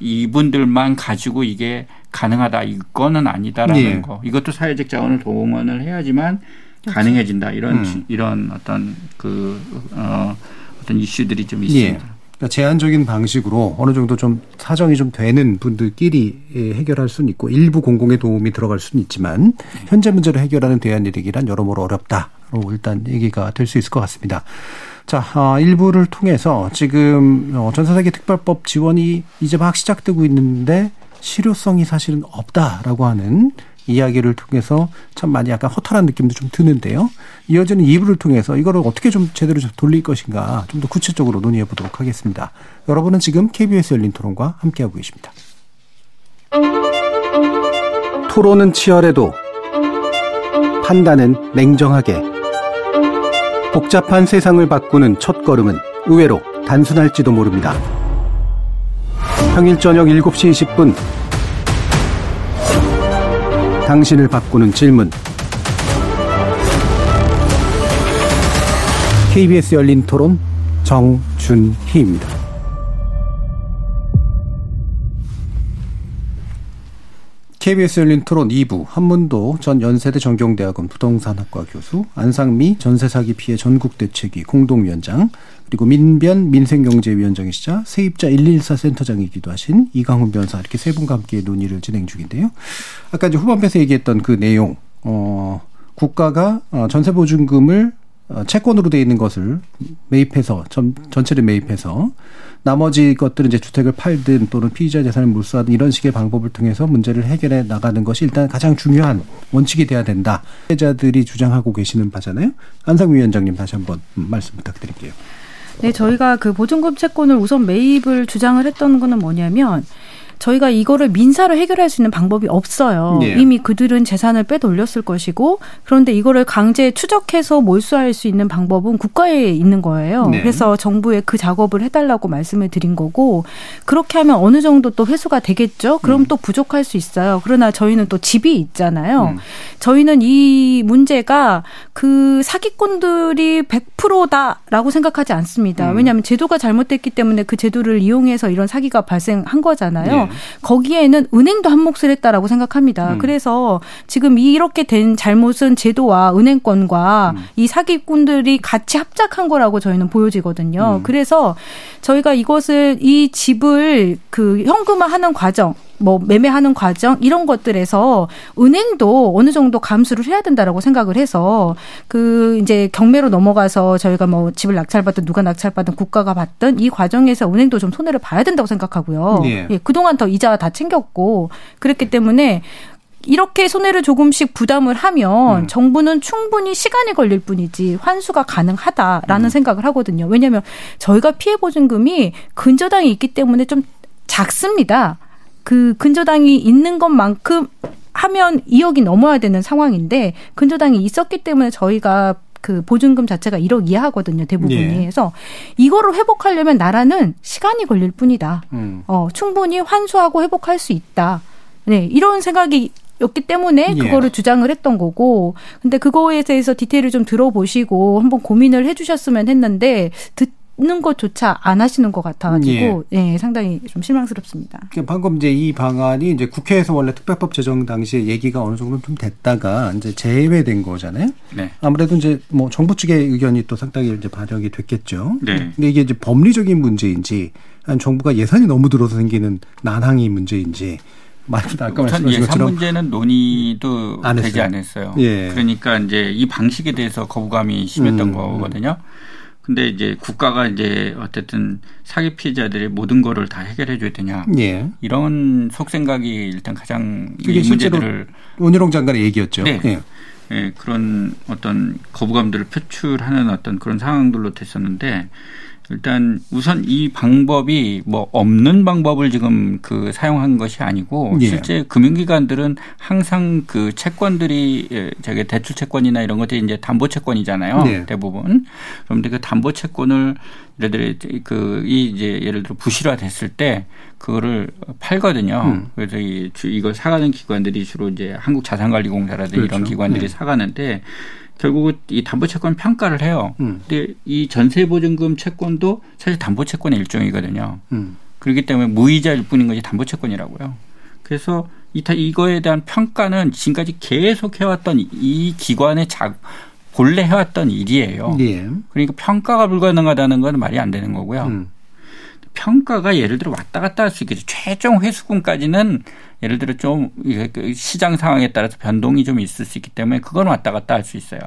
이분들만 가지고 이게 가능하다 이거는 아니다라는 예. 거. 이것도 사회적 자원을 동원을 해야지만 그렇죠. 가능해진다 이런 음. 이런 어떤 그 어, 어떤 이슈들이 좀 있습니다. 예. 그러니까 제한적인 방식으로 어느 정도 좀 사정이 좀 되는 분들끼리 예, 해결할 수는 있고 일부 공공의 도움이 들어갈 수는 있지만 현재 문제를 해결하는 대안이되기란 여러모로 어렵다로 일단 얘기가 될 수 있을 것 같습니다. 자, 아, 일부를 통해서 지금 어, 전세사기 특별법 지원이 이제 막 시작되고 있는데 실효성이 사실은 없다라고 하는 이야기를 통해서 참 많이 약간 허탈한 느낌도 좀 드는데요. 이어지는 2부를 통해서 이거를 어떻게 좀 제대로 좀 돌릴 것인가 좀 더 구체적으로 논의해 보도록 하겠습니다. 여러분은 지금 KBS 열린 토론과 함께하고 계십니다. 토론은 치열해도 판단은 냉정하게 복잡한 세상을 바꾸는 첫 걸음은 의외로 단순할지도 모릅니다. 평일 저녁 7시 20분 당신을 바꾸는 질문. KBS 열린 토론 정준희입니다. KBS 열린 토론 2부 한문도 전 연세대 정경대학원 부동산학과 교수 안상미 전세사기 피해 전국대책위 공동위원장 그리고 민변 민생경제위원장이시자 세입자 114 센터장이기도 하신 이강훈 변사 이렇게 세 분과 함께 논의를 진행 중인데요. 아까 이제 후반부에서 얘기했던 그 내용 어 국가가 어, 전세 보증금을 어, 채권으로 돼 있는 것을 매입해서 전, 전체를 매입해서 나머지 것들은 이제 주택을 팔든 또는 피의자 재산을 몰수하든 이런 식의 방법을 통해서 문제를 해결해 나가는 것이 일단 가장 중요한 원칙이 돼야 된다. 피해자들이 주장하고 계시는 바잖아요. 안상 위 원장님 다시 한번 말씀 부탁드릴게요. 네, 저희가 그 보증금 채권을 우선 매입을 주장을 했던 거는 뭐냐면 저희가 이거를 민사로 해결할 수 있는 방법이 없어요. 네. 이미 그들은 재산을 빼돌렸을 것이고 그런데 이거를 강제 추적해서 몰수할 수 있는 방법은 국가에 있는 거예요. 네. 그래서 정부에 그 작업을 해달라고 말씀을 드린 거고 그렇게 하면 어느 정도 또 회수가 되겠죠. 그럼 음. 또 부족할 수 있어요. 그러나 저희는 또 집이 있잖아요. 음. 저희는 이 문제가 그 사기꾼들이 100%다라고 생각하지 않습니다. 음. 왜냐하면 제도가 잘못됐기 때문에 그 제도를 이용해서 이런 사기가 발생한 거잖아요. 네. 거기에는 은행도 한 몫을 했다라고 생각합니다. 음. 그래서 지금 이렇게 된 잘못은 제도와 은행권과 음. 이 사기꾼들이 같이 합작한 거라고 저희는 보여지거든요. 음. 그래서 저희가 이것을 이 집을 그 현금화하는 과정 뭐 매매하는 과정 이런 것들에서 은행도 어느 정도 감수를 해야 된다라고 생각을 해서 그 이제 경매로 넘어가서 저희가 뭐 집을 낙찰받든 누가 낙찰받든 국가가 받든 이 과정에서 은행도 좀 손해를 봐야 된다고 생각하고요. 예. 예 그동안 더 이자 다 챙겼고 그랬기 때문에 이렇게 손해를 조금씩 부담을 하면 음. 정부는 충분히 시간이 걸릴 뿐이지 환수가 가능하다라는 음. 생각을 하거든요. 왜냐하면 저희가 피해 보증금이 근저당이 있기 때문에 좀 작습니다. 그 근저당이 있는 것만큼 하면 2억이 넘어야 되는 상황인데 근저당이 있었기 때문에 저희가 그 보증금 자체가 1억 이하거든요, 대부분이. 예. 그래서 이거를 회복하려면 나라는 시간이 걸릴 뿐이다. 음. 어, 충분히 환수하고 회복할 수 있다. 네, 이런 생각이 였기 때문에 예. 그거를 주장을 했던 거고 근데 그거에 대해서 디테일을 좀 들어보시고 한번 고민을 해주셨으면 했는데 듣 있는 것조차 안 하시는 것 같아가지고 예. 예 상당히 좀 실망스럽습니다. 방금 이제 이 방안이 이제 국회에서 원래 특별법 제정 당시에 얘기가 어느 정도 좀 됐다가 이제 제외된 거잖아요. 네. 아무래도 이제 뭐 정부 측의 의견이 또 상당히 이제 반영이 됐겠죠. 네. 근데 이게 이제 법리적인 문제인지 아니 정부가 예산이 너무 들어서 생기는 난항이 문제인지 맞습니다. 아까 말씀하신 예산 문제는 논의도 되지 않았어요. 예. 그러니까 이제 이 방식에 대해서 거부감이 심했던 음, 거거든요. 근데 이제 국가가 이제 어쨌든 사기 피해자들의 모든 거를 다 해결해 줘야 되냐. 예. 이런 속생각이 일단 가장 이 문제들을 원희룡 장관의 얘기였죠. 네. 예. 예. 그런 어떤 거부감들을 표출하는 어떤 그런 상황들로 됐었는데 일단 우선 이 방법이 뭐 없는 방법을 지금 그 사용한 것이 아니고 예. 실제 금융기관들은 항상 그 채권들이 예, 저게 대출 채권이나 이런 것들이 이제 담보 채권이잖아요. 예. 대부분. 그런데 그 담보 채권을 예를 들어 그이 이제 예를 들어 부실화 됐을 때 그거를 팔거든요. 음. 그래서 이 이걸 사가는 기관들이 주로 이제 한국자산관리공사라든지 그렇죠. 이런 기관들이 네. 사가는데 결국 이 담보 채권 평가를 해요. 음. 근데 이 전세 보증금 채권도 사실 담보 채권의 일종이거든요. 음. 그렇기 때문에 무이자일 뿐인 것이 담보 채권이라고요. 그래서 이 이거에 대한 평가는 지금까지 계속 해왔던 이 기관의 작 본래 해왔던 일이에요. 예. 그러니까 평가가 불가능하다는 건 말이 안 되는 거고요. 음. 평가가 예를 들어 왔다 갔다 할 수 있겠죠. 최종 회수금까지는 예를 들어 좀그 시장 상황에 따라서 변동이 좀 있을 수 있기 때문에 그건 왔다 갔다 할 수 있어요.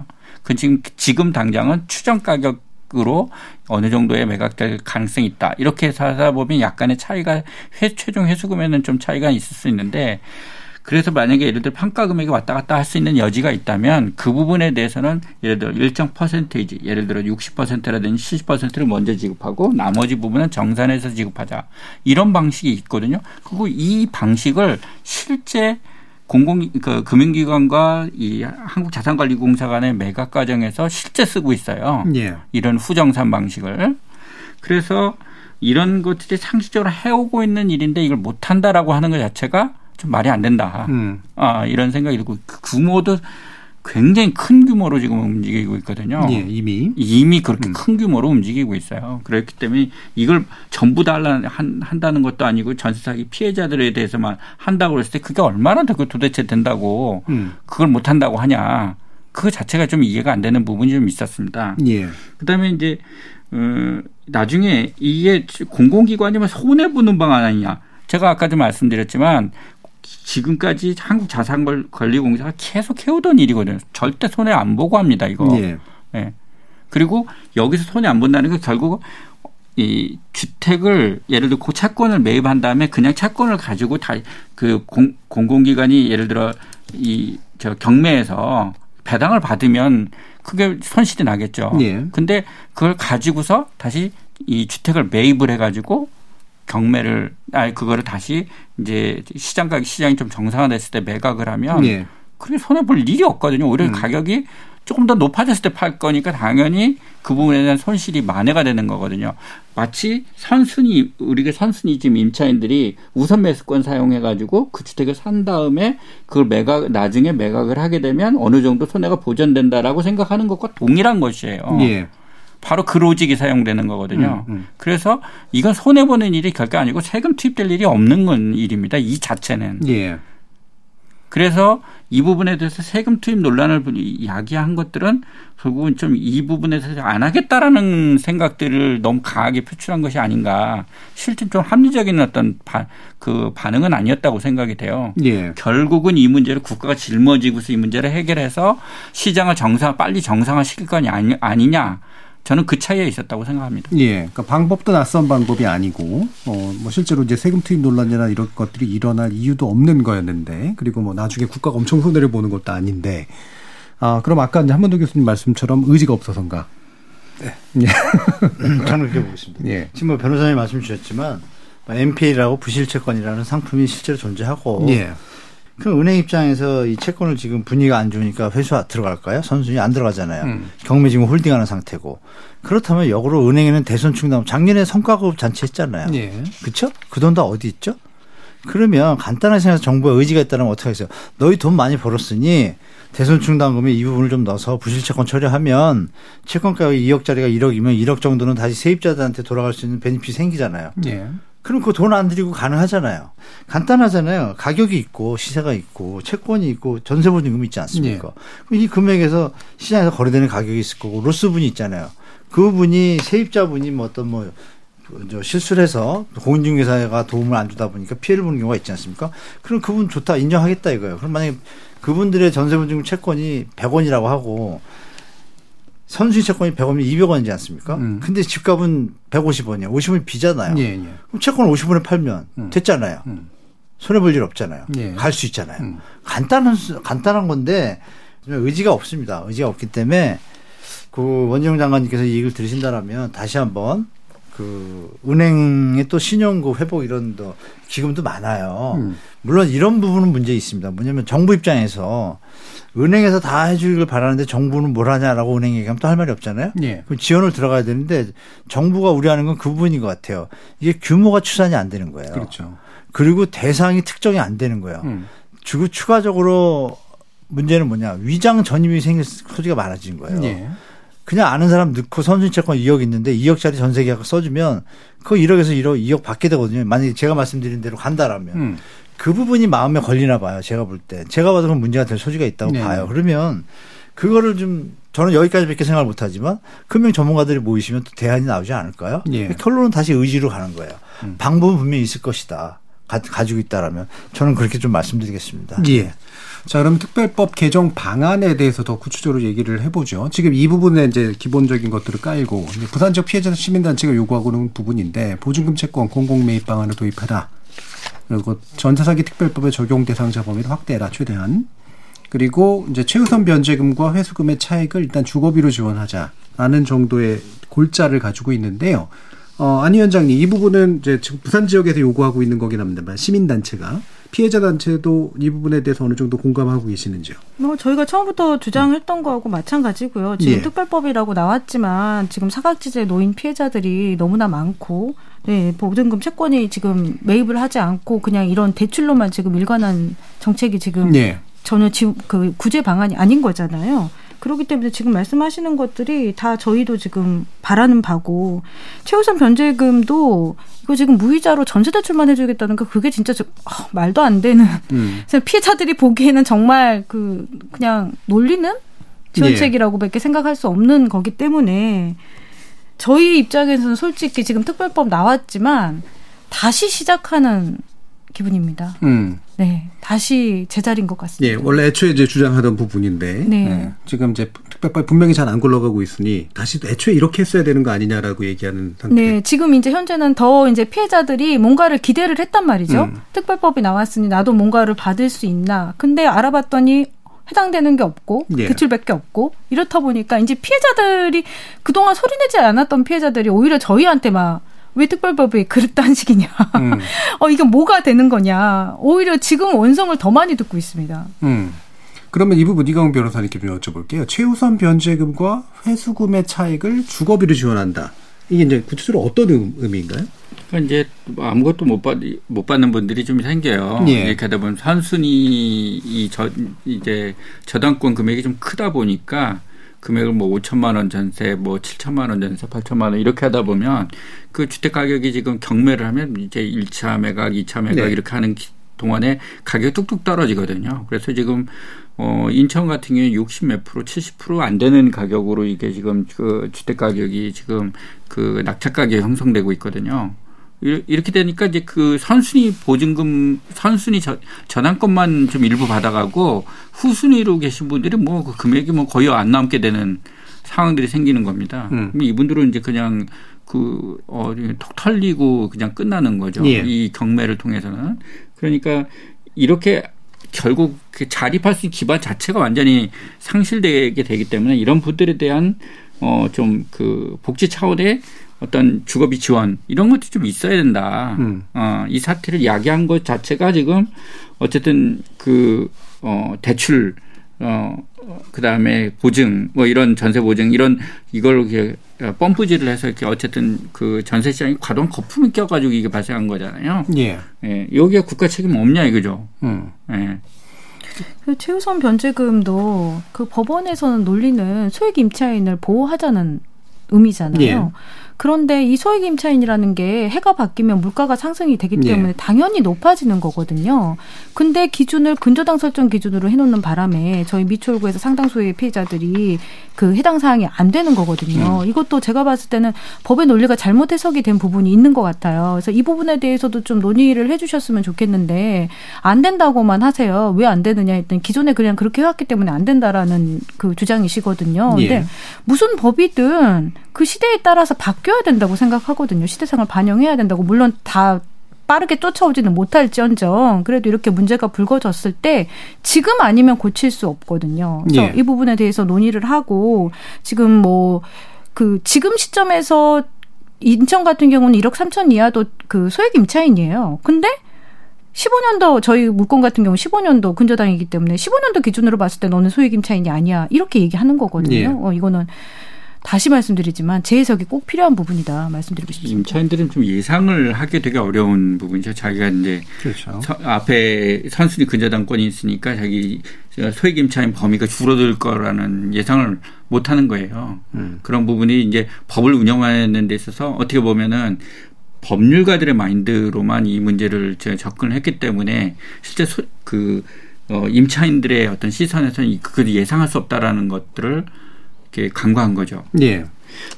그 지금 지금 당장은 추정 가격 으로 어느 정도의 매각될 가능성이 있다. 이렇게 하다 보면 약간의 차이가 회, 최종 회수금에는 좀 차이가 있을 수 있는데 그래서 만약에 예를 들어 평가 금액이 왔다 갔다 할 수 있는 여지가 있다면 그 부분에 대해서는 예를 들어 일정 퍼센테이지 예를 들어 60%라든지 70%를 먼저 지급하고 나머지 부분은 정산해서 지급하자 이런 방식이 있거든요. 그리고 이 방식을 실제 공공 그 금융기관과 이 한국자산관리공사 간의 매각 과정에서 실제 쓰고 있어요. 예. 이런 후정산 방식을 그래서 이런 것들이 상식적으로 해오고 있는 일인데 이걸 못한다라고 하는 것 자체가 좀 말이 안 된다. 음. 아, 이런 생각이 들고 그 규모도 굉장히 큰 규모로 지금 움직이고 있거든요. 예, 이미 이미 그렇게 음. 큰 규모로 움직이고 있어요. 그렇기 때문에 이걸 전부 다 한, 한다는 것도 아니고 전세 사기 피해자들에 대해서만 한다고 그랬을 때 그게 얼마나 더 도대체 된다고 음. 그걸 못 한다고 하냐. 그 자체가 좀 이해가 안 되는 부분이 좀 있었습니다. 예. 그다음에 이제 어, 나중에 이게 공공기관이면 손해 보는 방안 아니냐. 제가 아까 도 말씀드렸지만 지금까지 한국 자산관리공사가 계속 해오던 일이거든요. 절대 손해 안 보고 합니다. 이거. 예. 네. 그리고 여기서 손해 안 본다는 게 결국 이 주택을 예를 들어 그 채권을 매입한 다음에 그냥 채권을 가지고 다 그 공공기관이 예를 들어 이 저 경매에서 배당을 받으면 그게 손실이 나겠죠. 예. 근데 그걸 가지고서 다시 이 주택을 매입을 해가지고 경매를 아니 그거를 다시 이제 시장 가격 시장이 좀 정상화됐을 때 매각을 하면 예. 그게 손해 볼 일이 없거든요. 오히려 음. 가격이 조금 더 높아졌을 때 팔 거니까 당연히 그 부분에 대한 손실이 만회가 되는 거거든요. 마치 선순위 우리가 선순위 지금 임차인들이 우선 매수권 사용해 가지고 그 주택을 산 다음에 그걸 매각 나중에 매각을 하게 되면 어느 정도 손해가 보전된다라고 생각하는 것과 동일한 것이에요. 예. 바로 그 로직이 사용되는 거거든요. 음, 음. 그래서 이건 손해 보는 일이 결코 아니고 세금 투입될 일이 없는 건 일입니다. 이 자체는. 예. 그래서 이 부분에 대해서 세금 투입 논란을 야기한 것들은 결국은 좀 이 부분에 대해서 안 하겠다라는 생각들을 너무 강하게 표출한 것이 아닌가. 실제 좀 합리적인 어떤 바, 그 반응은 아니었다고 생각이 돼요. 예. 결국은 이 문제를 국가가 짊어지고서 이 문제를 해결해서 시장을 정상 빨리 정상화시킬 건 아니, 아니냐. 저는 그 차이에 있었다고 생각합니다. 예. 그러니까 방법도 낯선 방법이 아니고, 어, 뭐 실제로 이제 세금 투입 논란이나 이런 것들이 일어날 이유도 없는 거였는데, 그리고 뭐 나중에 국가가 엄청 손해를 보는 것도 아닌데, 아, 그럼 아까 이제 한번도 교수님 말씀처럼 의지가 없어서인가? 네. 예. 저는 그렇게 보겠습니다. 예. 지금 뭐 변호사님 말씀 주셨지만, MPL이라고 부실채권이라는 상품이 실제로 존재하고, 예. 그럼 은행 입장에서 이 채권을 지금 분위기가 안 좋으니까 회수 들어갈까요? 선순위 안 들어가잖아요. 음. 경매 지금 홀딩하는 상태고. 그렇다면 역으로 은행에는 대선 충당 작년에 성과급 잔치 했잖아요. 예. 그렇죠? 그 돈 다 어디 있죠? 그러면 간단하게 생각해서 정부의 의지가 있다면 어떻게 하겠어요? 너희 돈 많이 벌었으니 대선 충당금에 이 부분을 좀 넣어서 부실채권 처리하면 채권 가격이 2억짜리가 1억이면 1억 정도는 다시 세입자들한테 돌아갈 수 있는 베니핏이 생기잖아요. 예. 그럼 그 돈 안 들이고 가능하잖아요. 간단하잖아요. 가격이 있고 시세가 있고 채권이 있고 전세보증금이 있지 않습니까? 네. 그럼 이 금액에서 시장에서 거래되는 가격이 있을 거고 로스분이 있잖아요. 그분이 세입자분이 뭐 어떤 뭐 실수를 해서 공인중개사가 도움을 안 주다 보니까 피해를 보는 경우가 있지 않습니까? 그럼 그분 좋다 인정하겠다 이거예요. 그럼 만약에 그분들의 전세보증금 채권이 100원이라고 하고 선수인 채권이 100원이면 200원이지 않습니까? 음. 근데 집값은 150원이야. 50원이 비잖아요. 예, 예. 그럼 채권 50원에 팔면 음. 됐잖아요. 음. 손해 볼 일 없잖아요. 예. 갈수 있잖아요. 음. 간단한, 간단한 건데 의지가 없습니다. 의지가 없기 때문에 그 원정 장관님께서 이 얘기를 들으신다라면 다시 한번 그 은행의 또 신용 그 회복 이런 더 기금도 많아요. 음. 물론 이런 부분은 문제 있습니다. 뭐냐면 정부 입장에서 은행에서 다 해주길 바라는데 정부는 뭘 하냐라고 은행 얘기하면 또 할 말이 없잖아요. 예. 그럼 지원을 들어가야 되는데 정부가 우려하는 건 그 부분인 것 같아요. 이게 규모가 추산이 안 되는 거예요. 그렇죠. 그리고 대상이 특정이 안 되는 거예요. 음. 그리고 추가적으로 문제는 뭐냐 위장 전입이 생길 소지가 많아진 거예요. 예. 그냥 아는 사람 넣고 선순채권 2억 있는데 2억짜리 전세 계약 써주면 그 1억에서 1억, 2억 받게 되거든요. 만약에 제가 말씀드린 대로 간다라면. 음. 그 부분이 마음에 걸리나 봐요. 제가 볼 때. 제가 봐도 그 문제가 될 소지가 있다고 네. 봐요. 그러면 그거를 좀 저는 여기까지밖에 생각을 못 하지만 금융 전문가들이 모이시면 또 대안이 나오지 않을까요? 예. 결론은 다시 의지로 가는 거예요. 음. 방법은 분명히 있을 것이다. 가, 지고 있다라면 저는 그렇게 좀 말씀드리겠습니다. 예. 자, 그럼 특별법 개정 방안에 대해서 더 구체적으로 얘기를 해보죠. 지금 이 부분에 이제 기본적인 것들을 깔고 부산 지역 피해자 시민단체가 요구하고 있는 부분인데 보증금 채권 공공매입 방안을 도입하라. 그리고 전세 사기 특별법의 적용 대상자 범위를 확대해라 최대한. 그리고 이제 최우선 변제금과 회수금의 차액을 일단 주거비로 지원하자라는 정도의 골자를 가지고 있는데요. 어, 안 위원장님, 이 부분은 이제 지금 부산 지역에서 요구하고 있는 거긴 합니다만 시민 단체가 피해자 단체도 이 부분에 대해서 어느 정도 공감하고 계시는지요? 뭐 저희가 처음부터 주장했던 거하고 마찬가지고요. 지금 예. 특별법이라고 나왔지만 지금 사각지대 노인 피해자들이 너무나 많고 네, 보증금 채권이 지금 매입을 하지 않고 그냥 이런 대출로만 지금 일관한 정책이 지금 예. 전혀 지, 그 구제 방안이 아닌 거잖아요. 그렇기 때문에 지금 말씀하시는 것들이 다 저희도 지금 바라는 바고 최우선 변제금도 이거 지금 무이자로 전세 대출만 해주겠다는 거 그게 진짜 저, 어, 말도 안 되는 음. 피해자들이 보기에는 정말 그 그냥 놀리는 지원책이라고밖에 생각할 수 없는 거기 때문에 저희 입장에서는 솔직히 지금 특별법 나왔지만 다시 시작하는 기분입니다. 음. 네, 다시 제자리인 것 같습니다. 예, 원래 애초에 이제 주장하던 부분인데 네. 네. 지금 이제 특별법 분명히 잘 안 굴러가고 있으니 다시 애초에 이렇게 했어야 되는 거 아니냐라고 얘기하는 상태. 네, 지금 이제 현재는 더 이제 피해자들이 뭔가를 기대를 했단 말이죠. 음. 특별법이 나왔으니 나도 뭔가를 받을 수 있나. 근데 알아봤더니 해당되는 게 없고 예. 대출밖에 없고 이렇다 보니까 이제 피해자들이 그동안 소리내지 않았던 피해자들이 오히려 저희한테 막 왜 특별법이 그릇단 식이냐. 음. 어, 이게 뭐가 되는 거냐. 오히려 지금 원성을 더 많이 듣고 있습니다. 음. 그러면 이 부분 이광 변호사님께 좀 여쭤볼게요. 최우선 변제금과 회수금의 차익을 주거비로 지원한다. 이게 이제 구체적으로 어떤 의미인가요? 그러니까 이제 아무것도 못, 받, 못 받는 분들이 좀 생겨요. 예. 이렇게 하다 보면 선순위 이 저, 이제 저당권 금액이 좀 크다 보니까 금액을 뭐 5천만 원 전세, 뭐 7천만 원 전세, 8천만 원 이렇게 하다 보면 그 주택 가격이 지금 경매를 하면 이제 1차 매각, 2차 매각 네. 이렇게 하는 동안에 가격이 뚝뚝 떨어지거든요. 그래서 지금 어 인천 같은 경우에 60 몇 프로, 70%안 되는 가격으로 이게 지금 그 주택 가격이 지금 그 낙찰 가격이 형성되고 있거든요. 이렇게 되니까 이제 그 선순위 보증금 선순위 저, 전환권만 좀 일부 받아가고 후순위로 계신 분들이 뭐 그 금액이 뭐 거의 안 남게 되는 상황들이 생기는 겁니다. 음. 이분들은 이제 그냥 그, 어, 톡 털리고 그냥 끝나는 거죠. 예. 이 경매를 통해서는. 그러니까 이렇게 결국 그 자립할 수 있는 기반 자체가 완전히 상실되게 되기 때문에 이런 분들에 대한 어, 좀 그 복지 차원의 어떤 주거비 지원 이런 것도 좀 있어야 된다. 음. 어, 이 사태를 야기한 것 자체가 지금 어쨌든 그, 어, 대출, 어, 그 다음에 보증, 뭐 이런 전세 보증, 이런 이걸 이렇게 펌프질을 해서 이렇게 어쨌든 그 전세 시장이 과도한 거품이 껴가지고 이게 발생한 거잖아요. 예. 예. 여기에 국가 책임 없냐 이거죠. 음. 예. 그 최우선 변제금도 그 법원에서는 논리는 소액 임차인을 보호하자는 의미잖아요. 예. 그런데 이 소액 임차인이라는 게 해가 바뀌면 물가가 상승이 되기 예. 때문에 예. 당연히 높아지는 거거든요. 근데 기준을 근저당 설정 기준으로 해놓는 바람에 저희 미추홀구에서 상당수의 피해자들이 그 해당 사항이 안 되는 거거든요. 음. 이것도 제가 봤을 때는 법의 논리가 잘못 해석이 된 부분이 있는 것 같아요. 그래서 이 부분에 대해서도 좀 논의를 해주셨으면 좋겠는데 안 된다고만 하세요. 왜 안 되느냐 했더니 기존에 그냥 그렇게 해왔기 때문에 안 된다라는 그 주장이시거든요. 근데 예. 무슨 법이든 그 시대에 따라서 바 뀌어야 된다고 생각하거든요. 시대상을 반영해야 된다고. 물론 다 빠르게 쫓아오지는 못할지언정 그래도 이렇게 문제가 불거졌을 때 지금 아니면 고칠 수 없거든요. 그래서 예. 이 부분에 대해서 논의를 하고 지금 뭐 그 지금 시점에서 인천 같은 경우는 1억 3천 이하도 그 소액 임차인이에요. 근데 15년도 저희 물건 같은 경우 15년도 근저당이기 때문에 15년도 기준으로 봤을 때 너는 소액 임차인이 아니야. 이렇게 얘기하는 거거든요. 예. 어 이거는 다시 말씀드리지만 재해석이 꼭 필요한 부분이다 말씀드리고 싶습니다. 임차인들은 좀 예상을 하기 되게 어려운 부분이죠. 자기가 이제 그렇죠. 앞에 선순위 근저당권이 있으니까 자기 소액 임차인 범위가 줄어들 거라는 예상을 못 하는 거예요. 음. 그런 부분이 이제 법을 운영하는 데 있어서 어떻게 보면은 법률가들의 마인드로만 이 문제를 접근을 했기 때문에 실제 소, 그 어, 임차인들의 어떤 시선에서는 그 예상할 수 없다라는 것들을 이렇게 간과한 거죠. 예.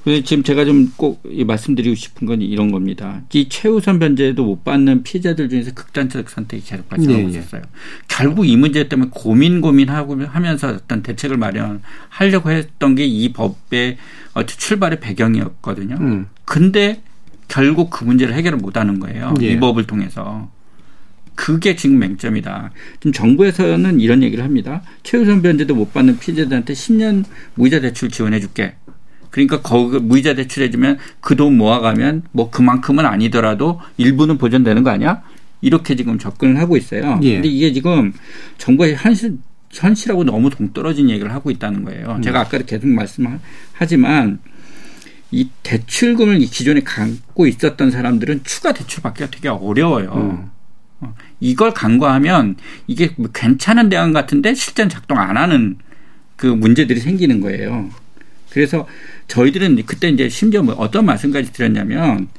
근데 지금 제가 좀 꼭 말씀드리고 싶은 건 이런 겁니다. 이 최우선 변제도 못 받는 피해자들 중에서 극단적 선택이 계속 발생하고 예, 예. 있었어요. 결국 이 문제 때문에 고민 고민하고 하면서 어떤 대책을 마련하려고 했던 게 이 법의 출발의 배경이었거든요. 음. 근데 결국 그 문제를 해결을 못 하는 거예요. 예. 이 법을 통해서. 그게 지금 맹점이다. 지금 정부에서는 이런 얘기를 합니다. 최우선 변제도 못 받는 피해자들한테 10년 무이자 대출 지원해 줄게. 그러니까 거기 무이자 대출 해 주면 그 돈 모아가면 뭐 그만큼은 아니더라도 일부는 보전되는 거 아니야? 이렇게 지금 접근을 하고 있어요. 예. 근데 이게 지금 정부의 현실 현실하고 너무 동떨어진 얘기를 하고 있다는 거예요. 음. 제가 아까 계속 말씀하지만 이 대출금을 기존에 갖고 있었던 사람들은 추가 대출 받기가 되게 어려워요. 음. 이걸 간과하면 이게 뭐 괜찮은 대안 같은데 실전 작동 안 하는 그 문제들이 생기는 거예요. 그래서 저희들은 그때 이제 심지어 뭐 어떤 말씀까지 드렸냐면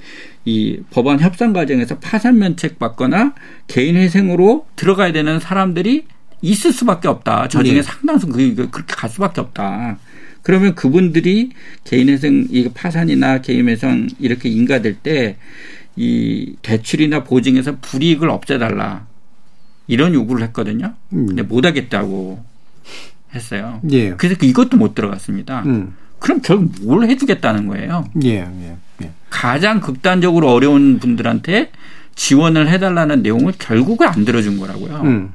이 법안 협상 과정에서 파산 면책 받거나 개인 회생으로 들어가야 되는 사람들이 있을 수밖에 없다. 저 중에 네. 상당수 그 그렇게 갈 수밖에 없다. 그러면 그분들이 개인 회생 이 파산이나 개인 회생 이렇게 인가될 때 이 대출이나 보증에서 불이익을 없애달라 이런 요구를 했거든요. 음. 근데 못 하겠다고 했어요. 예. 그래서 그 이것도 못 들어갔습니다. 음. 그럼 결국 뭘 해주겠다는 거예요. 예, 예, 예. 가장 극단적으로 어려운 분들한테 지원을 해달라는 내용을 결국은 안 들어준 거라고요. 음.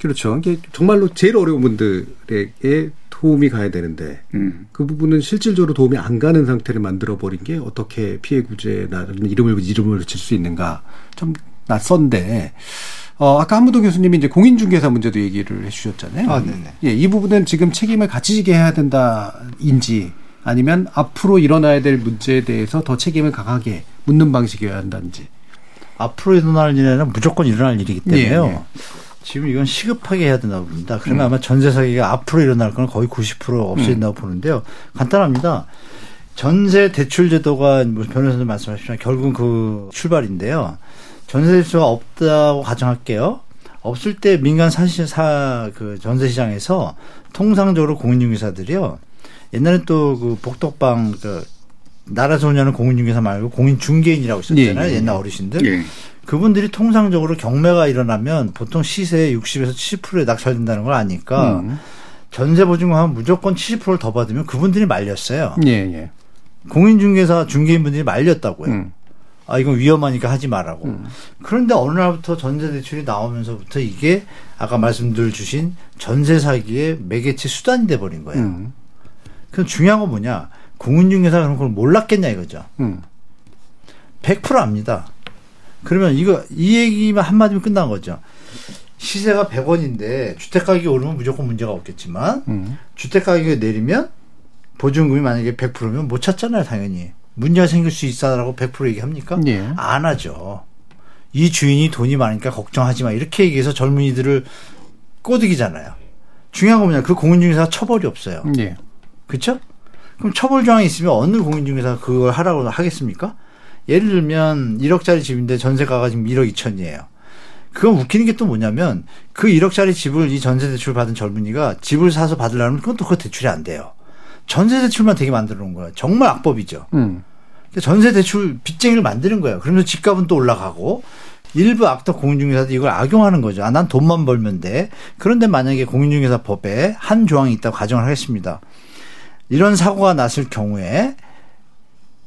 그렇죠. 이게 정말로 제일 어려운 분들에게 도움이 가야 되는데 음. 그 부분은 실질적으로 도움이 안 가는 상태를 만들어 버린 게 어떻게 피해 구제라는 이름을 이름을 붙일 수 있는가 좀 낯선데 어, 아까 한무도 교수님이 이제 공인중개사 문제도 얘기를 해주셨잖아요. 아, 네네. 예, 이 부분은 지금 책임을 같이 지게 해야 된다인지 아니면 앞으로 일어나야 될 문제에 대해서 더 책임을 강하게 묻는 방식이어야 한다는지. 앞으로 일어날 일은 무조건 일어날 일이기 때문에요. 예, 예. 지금 이건 시급하게 해야 된다고 봅니다. 그러면 음. 아마 전세 사기가 앞으로 일어날 건 거의 90% 없어진다고 음. 보는데요. 간단합니다. 전세 대출 제도가 뭐 변호사님 말씀하셨지만 결국은 그 출발인데요. 전세 대출가 없다고 가정할게요. 없을 때 민간 사실 사그 전세 시장에서 통상적으로 공인중개사들이요. 옛날에 또 그 복덕방 그 나라 소녀는 공인중개사 말고 공인중개인이라고 있었잖아요. 예, 예. 옛날 어르신들. 예. 그분들이 통상적으로 경매가 일어나면 보통 시세의 60에서 70%에 낙찰된다는 걸 아니까 음. 전세 보증금 하면 무조건 70%를 더 받으면 그분들이 말렸어요. 예, 예. 공인중개사 중개인분들이 말렸다고요. 음. 아 이건 위험하니까 하지 말라고. 음. 그런데 어느 날부터 전세 대출이 나오면서부터 이게 아까 말씀들 주신 전세 사기의 매개체 수단이 돼 버린 거예요. 음. 그럼 중요한 건 뭐냐? 공인중개사가 그런 걸 몰랐겠냐 이거죠. 음. 100% 압니다. 그러면 이거 이 얘기만 한마디면 끝난 거죠. 시세가 100원인데 주택 가격이 오르면 무조건 문제가 없겠지만 음. 주택 가격이 내리면 보증금이 만약에 100%면 못 찾잖아요, 당연히. 문제가 생길 수 있다라고 100% 얘기합니까? 예. 안 하죠. 이 주인이 돈이 많으니까 걱정하지 마. 이렇게 얘기해서 젊은이들을 꼬드기잖아요. 중요한 건 뭐냐. 그 공인중개사 처벌이 없어요. 예. 그렇죠? 그럼 처벌 조항이 있으면 어느 공인중개사가 그걸 하라고 하겠습니까? 예를 들면 1억짜리 집인데 전세가가 지금 1억 2천이에요. 그건 웃기는 게 또 뭐냐면 그 1억짜리 집을 이 전세 대출 받은 젊은이가 집을 사서 받으려면 그건 또 그 대출이 안 돼요. 전세 대출만 되게 만들어 놓은 거예요. 정말 악법이죠. 음. 전세 대출 빚쟁이를 만드는 거예요. 그러면서 집값은 또 올라가고 일부 악덕 공인중개사도 이걸 악용하는 거죠. 아, 난 돈만 벌면 돼. 그런데 만약에 공인중개사 법에 한 조항이 있다고 가정을 하겠습니다. 이런 사고가 났을 경우에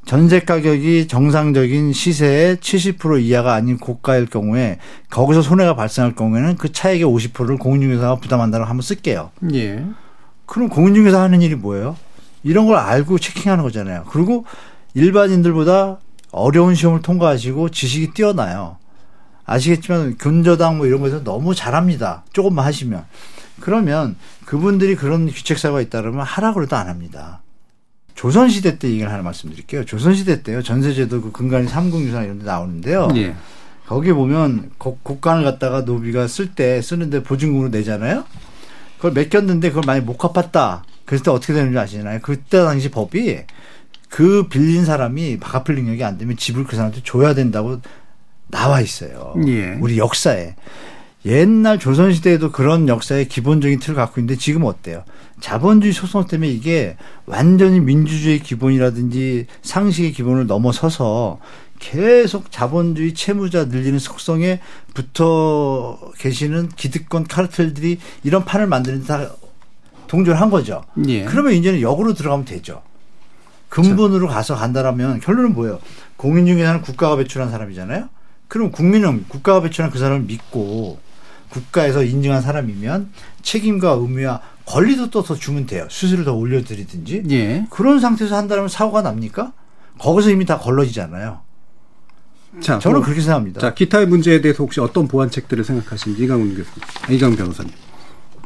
전세 가격이 정상적인 시세의 70% 이하가 아닌 고가일 경우에 거기서 손해가 발생할 경우에는 그 차액의 50%를 공인중개사가 부담한다고 한번 쓸게요. 예. 그럼 공인중개사 하는 일이 뭐예요? 이런 걸 알고 체킹하는 거잖아요. 그리고 일반인들보다 어려운 시험을 통과하시고 지식이 뛰어나요. 아시겠지만 근저당 뭐 이런 거에서 너무 잘합니다. 조금만 하시면. 그러면 그분들이 그런 귀책사가 있다 그러면 하라 그래도 안 합니다. 조선시대 때 얘기를 하나 말씀드릴게요. 조선시대 때요. 전세제도 그 근간이 삼국유산 이런 데 나오는데요. 예. 거기 보면 곡간을 갖다가 노비가 쓸 때 쓰는데 보증금으로 내잖아요. 그걸 맡겼는데 그걸 많이 못 갚았다. 그랬을 때 어떻게 되는지 아시나요? 그때 당시 법이 그 빌린 사람이 갚을 능력이 안 되면 집을 그 사람한테 줘야 된다고 나와 있어요. 예. 우리 역사에. 옛날 조선시대에도 그런 역사의 기본적인 틀을 갖고 있는데 지금 어때요? 자본주의 소송 때문에 이게 완전히 민주주의 기본이라든지 상식의 기본을 넘어서서 계속 자본주의 채무자 늘리는 속성에 붙어 계시는 기득권 카르텔들이 이런 판을 만드는 다 동조를 한 거죠. 예. 그러면 이제는 역으로 들어가면 되죠. 근본으로 가서 간다라면 결론은 뭐예요? 공인중개사는 국가가 배출한 사람이잖아요. 그럼 국민은 국가가 배출한 그 사람을 믿고 국가에서 인증한 사람이면 책임과 의무와 권리도 또더 주면 돼요. 수수료 더 올려드리든지. 예. 그런 상태에서 한다면 사고가 납니까? 거기서 이미 다 걸러지잖아요. 자, 저는 뭐, 그렇게 생각합니다. 자, 기타의 문제에 대해서 혹시 어떤 보완책들을 생각하시는지 이강훈 교수님, 이강 변호사님.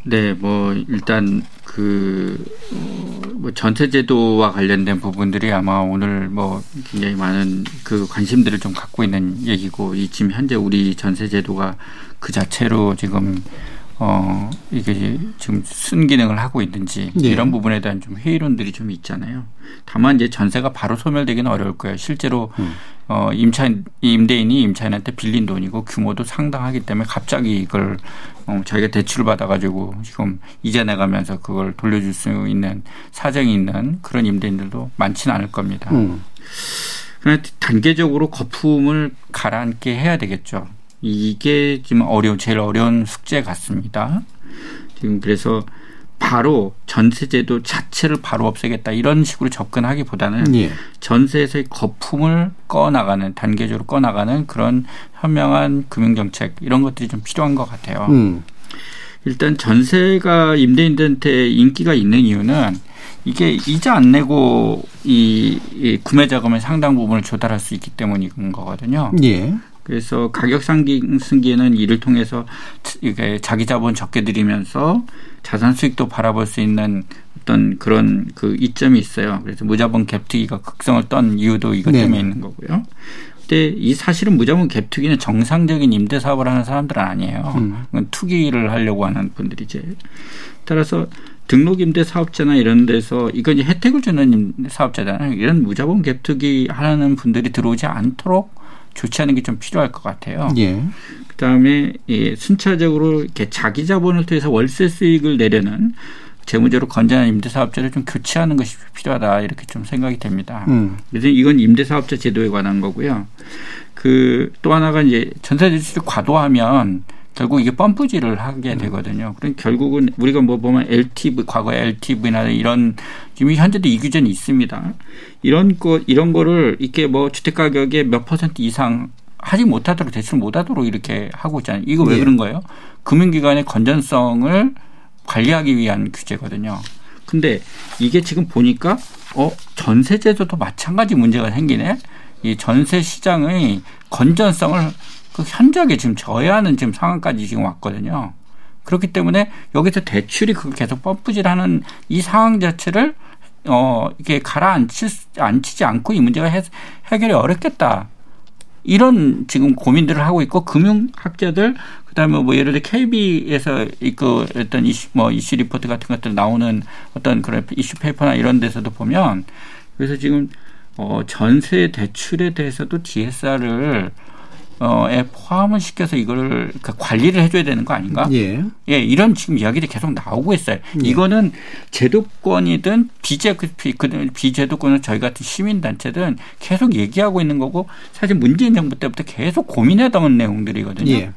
네, 뭐 일단 그, 어, 뭐 전세제도와 관련된 부분들이 아마 오늘 뭐 굉장히 많은 그 관심들을 좀 갖고 있는 얘기고, 이 지금 현재 우리 전세 제도가 그 자체로 지금 어, 이게 지금 순 기능을 하고 있는지 네. 이런 부분에 대한 좀 회의론들이 좀 있잖아요. 다만 이제 전세가 바로 소멸되기는 어려울 거예요. 실제로 음. 어, 임차 임대인이 임차인한테 빌린 돈이고 규모도 상당하기 때문에 갑자기 이걸 어, 자기가 대출을 받아가지고 지금 이자 내가면서 그걸 돌려줄 수 있는 사정이 있는 그런 임대인들도 많지는 않을 겁니다. 음. 단계적으로 거품을 가라앉게 해야 되겠죠. 이게 지금 어려운 제일 어려운 숙제 같습니다. 지금 그래서 바로 전세제도 자체를 바로 없애겠다 이런 식으로 접근하기보다는 예. 전세에서의 거품을 꺼나가는 단계적으로 꺼나가는 그런 현명한 금융정책 이런 것들이 좀 필요한 것 같아요. 음. 일단 전세가 임대인들한테 인기가 있는 이유는 이게 이자 안 내고 이, 이 구매 자금의 상당 부분을 조달할 수 있기 때문인 거거든요. 예. 그래서 가격 상승기에는 이를 통해서 자기 자본 적게 들이면서 자산 수익도 바라볼 수 있는 어떤 그런 그 이점이 있어요. 그래서 무자본 갭투기가 극성을 떤 이유도 이것 때문에 네. 있는 거고요. 근데 이 사실은 무자본 갭투기는 정상적인 임대 사업을 하는 사람들은 아니에요. 음. 투기를 하려고 하는 분들이지. 따라서 등록 임대 사업자나 이런 데서 이건 이제 혜택을 주는 사업자잖아요. 이런 무자본 갭투기 하는 분들이 들어오지 않도록 조치하는 게 좀 필요할 것 같아요. 예. 그다음에 예, 순차적으로 이렇게 자기 자본을 통해서 월세 수익을 내려는 재무적으로 건전한 임대사업자를 좀 교체하는 것이 필요하다 이렇게 좀 생각이 됩니다. 음. 그래서 이건 임대사업자 제도에 관한 거고요. 그 또 하나가 이제 전세대출이 과도하면 결국 이게 펌프질을 하게 음. 되거든요. 그러니까 결국은 우리가 뭐 보면 LTV 과거에 LTV나 이런 지금 현재도 이 규제는 있습니다. 이런 거 이런 거를 이렇게 뭐 주택 가격의 몇 퍼센트 이상 하지 못하도록 대출 못하도록 이렇게 하고 있잖아요. 이거 왜 네. 그런 거예요? 금융기관의 건전성을 관리하기 위한 규제거든요. 근데 이게 지금 보니까 어 전세제도도 마찬가지 문제가 생기네. 이 전세 시장의 건전성을 그 현저하게 지금 저해하는 지금 상황까지 지금 왔거든요. 그렇기 때문에 여기서 대출이 그 계속 펌프질하는 이 상황 자체를 어 이게 가라앉히 앉히지 않고 이 문제가 해, 해결이 어렵겠다. 이런 지금 고민들을 하고 있고 금융학자들 그다음에 뭐 예를 들어 KB에서 그 어떤 이슈 뭐 이슈 리포트 같은 것들 나오는 어떤 그런 이슈 페이퍼나 이런 데서도 보면 그래서 지금 어 전세 대출에 대해서도 DSR을 어에 포함을 시켜서 이걸 그 관리를 해줘야 되는 거 아닌가? 예. 예, 이런 지금 이야기들이 계속 나오고 있어요. 예. 이거는 제도권이든 비제 그 비제도권은 저희 같은 시민단체든 계속 얘기하고 있는 거고 사실 문재인 정부 때부터 계속 고민해던 내용들이거든요. 예.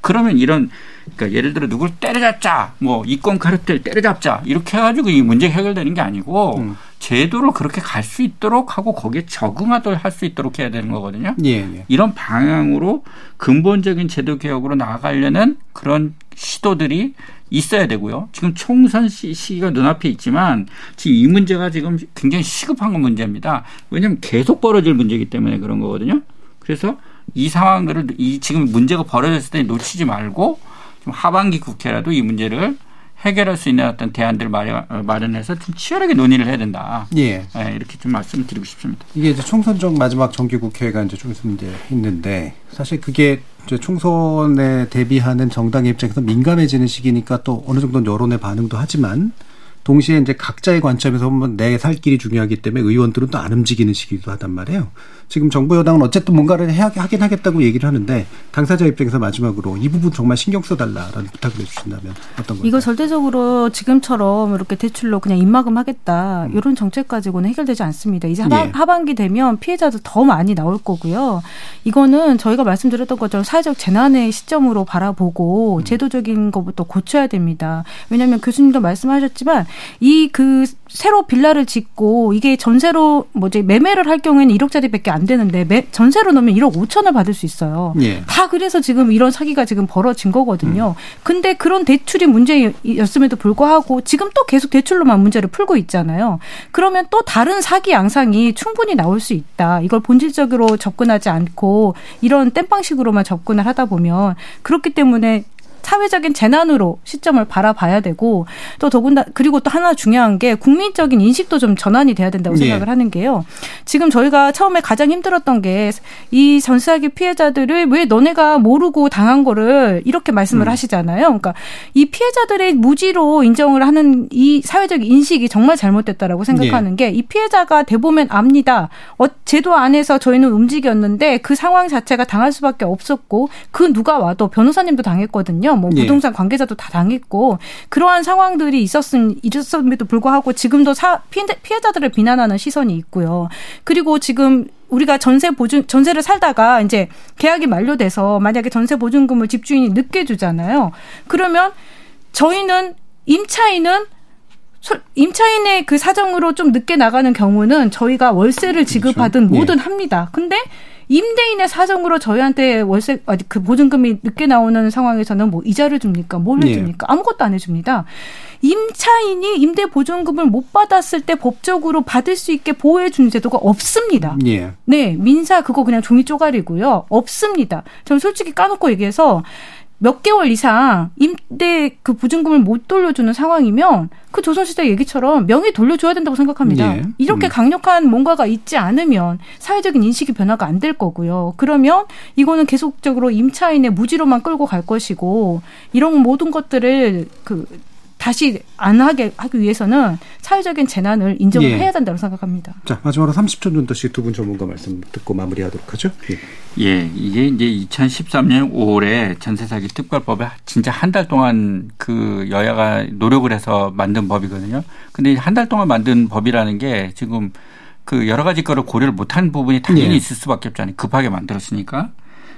그러면 이런 그러니까 예를 들어 누굴 때려잡자, 뭐 이권 카르텔 때려잡자 이렇게 해가지고 이 문제 해결되는 게 아니고 음. 제도를 그렇게 갈 수 있도록 하고 거기에 적응하도록 할 수 있도록 해야 되는 거거든요. 예, 예. 이런 방향으로 근본적인 제도 개혁으로 나아가려는 그런 시도들이 있어야 되고요. 지금 총선 시기가 눈앞에 있지만 지금 이 문제가 지금 굉장히 시급한 문제입니다. 왜냐하면 계속 벌어질 문제이기 때문에 그런 거거든요. 그래서 이 상황들을 이 지금 문제가 벌어졌을 때 놓치지 말고 좀 하반기 국회라도 이 문제를 해결할 수 있는 어떤 대안들을 마련, 해서좀 치열하게 논의를 해야 된다. 예. 네, 이렇게 좀 말씀을 드리고 싶습니다. 이게 이제 총선적 마지막 정기국회가 이제 좀 있으면 이제 있는데 사실 그게 이제 총선에 대비하는 정당의 입장에서 민감해지는 시기니까 또 어느 정도 여론의 반응도 하지만 동시에 이제 각자의 관점에서 보면 내 살 길이 중요하기 때문에 의원들은 또 안 움직이는 시기도 하단 말이에요. 지금 정부 여당은 어쨌든 뭔가를 해야, 하긴 하겠다고 얘기를 하는데 당사자 입장에서 마지막으로 이 부분 정말 신경 써달라라는 부탁을 해주신다면 어떤 거요? 이거 절대적으로 지금처럼 이렇게 대출로 그냥 입막음하겠다 음. 이런 정책 가지고는 해결되지 않습니다. 이제 하반, 예. 하반기 되면 피해자도 더 많이 나올 거고요. 이거는 저희가 말씀드렸던 것처럼 사회적 재난의 시점으로 바라보고 음. 제도적인 것부터 고쳐야 됩니다. 왜냐하면 교수님도 말씀하셨지만 이 그 새로 빌라를 짓고 이게 전세로 뭐지 매매를 할 경우에는 1억짜리밖에 안 되는데 매, 전세로 넣으면 1억 5천을 받을 수 있어요. 예. 다 그래서 지금 이런 사기가 지금 벌어진 거거든요. 음. 근데 그런 대출이 문제였음에도 불구하고 지금 또 계속 대출로만 문제를 풀고 있잖아요. 그러면 또 다른 사기 양상이 충분히 나올 수 있다. 이걸 본질적으로 접근하지 않고 이런 땜빵식으로만 접근을 하다 보면 그렇기 때문에 사회적인 재난으로 시점을 바라봐야 되고 또 더군다나 그리고 또 하나 중요한 게 국민적인 인식도 좀 전환이 돼야 된다고 예. 생각을 하는 게요. 지금 저희가 처음에 가장 힘들었던 게 이 전수사기 피해자들을 왜 너네가 모르고 당한 거를 이렇게 말씀을 음. 하시잖아요. 그러니까 이 피해자들의 무지로 인정을 하는 이 사회적 인식이 정말 잘못됐다라고 생각하는 예. 게이 피해자가 대보면 압니다. 어, 제도 안에서 저희는 움직였는데 그 상황 자체가 당할 수밖에 없었고 그 누가 와도 변호사님도 당했거든요. 뭐 예. 부동산 관계자도 다 당했고 그러한 상황들이 있었음 있었음에도 불구하고 지금도 사, 피해 자들을 비난하는 시선이 있고요. 그리고 지금 우리가 전세 보증 전세를 살다가 이제 계약이 만료돼서 만약에 전세 보증금을 집주인이 늦게 주잖아요. 그러면 저희는 임차인은 임차인의 그 사정으로 좀 늦게 나가는 경우는 저희가 월세를. 지급하든 그렇죠. 뭐든 예. 합니다. 근데 임대인의 사정으로 저희한테 월세 그 보증금이 늦게 나오는 상황에서는 뭐 이자를 줍니까? 뭘 예. 해줍니까? 예. 아무것도 안 해줍니다. 임차인이 임대 보증금을 못 받았을 때 법적으로 받을 수 있게 보호해 주는 제도가 없습니다. 예. 네, 민사 그거 그냥 종이 쪼가리고요. 없습니다. 저는 솔직히 까놓고 얘기해서 몇 개월 이상 임대 그 보증금을 못 돌려주는 상황이면 그 조선시대 얘기처럼 명의 돌려줘야 된다고 생각합니다. 예. 이렇게 음. 강력한 뭔가가 있지 않으면 사회적인 인식이 변화가 안 될 거고요. 그러면 이거는 계속적으로 임차인의 무지로만 끌고 갈 것이고 이런 모든 것들을 그 다시 안 하게 하기 위해서는 사회적인 재난을 인정을 예. 해야 된다고 생각합니다. 자 마지막으로 30초 정도씩 두 분 전문가 말씀 듣고 마무리하도록 하죠. 예. 예, 이게 이제 2013년 5월에 전세 사기 특별법에 진짜 한 달 동안 그 여야가 노력을 해서 만든 법이거든요. 근데 한 달 동안 만든 법이라는 게 지금 그 여러 가지 거를 고려를 못한 부분이 당연히 예. 있을 수밖에 없잖아요. 급하게 만들었으니까.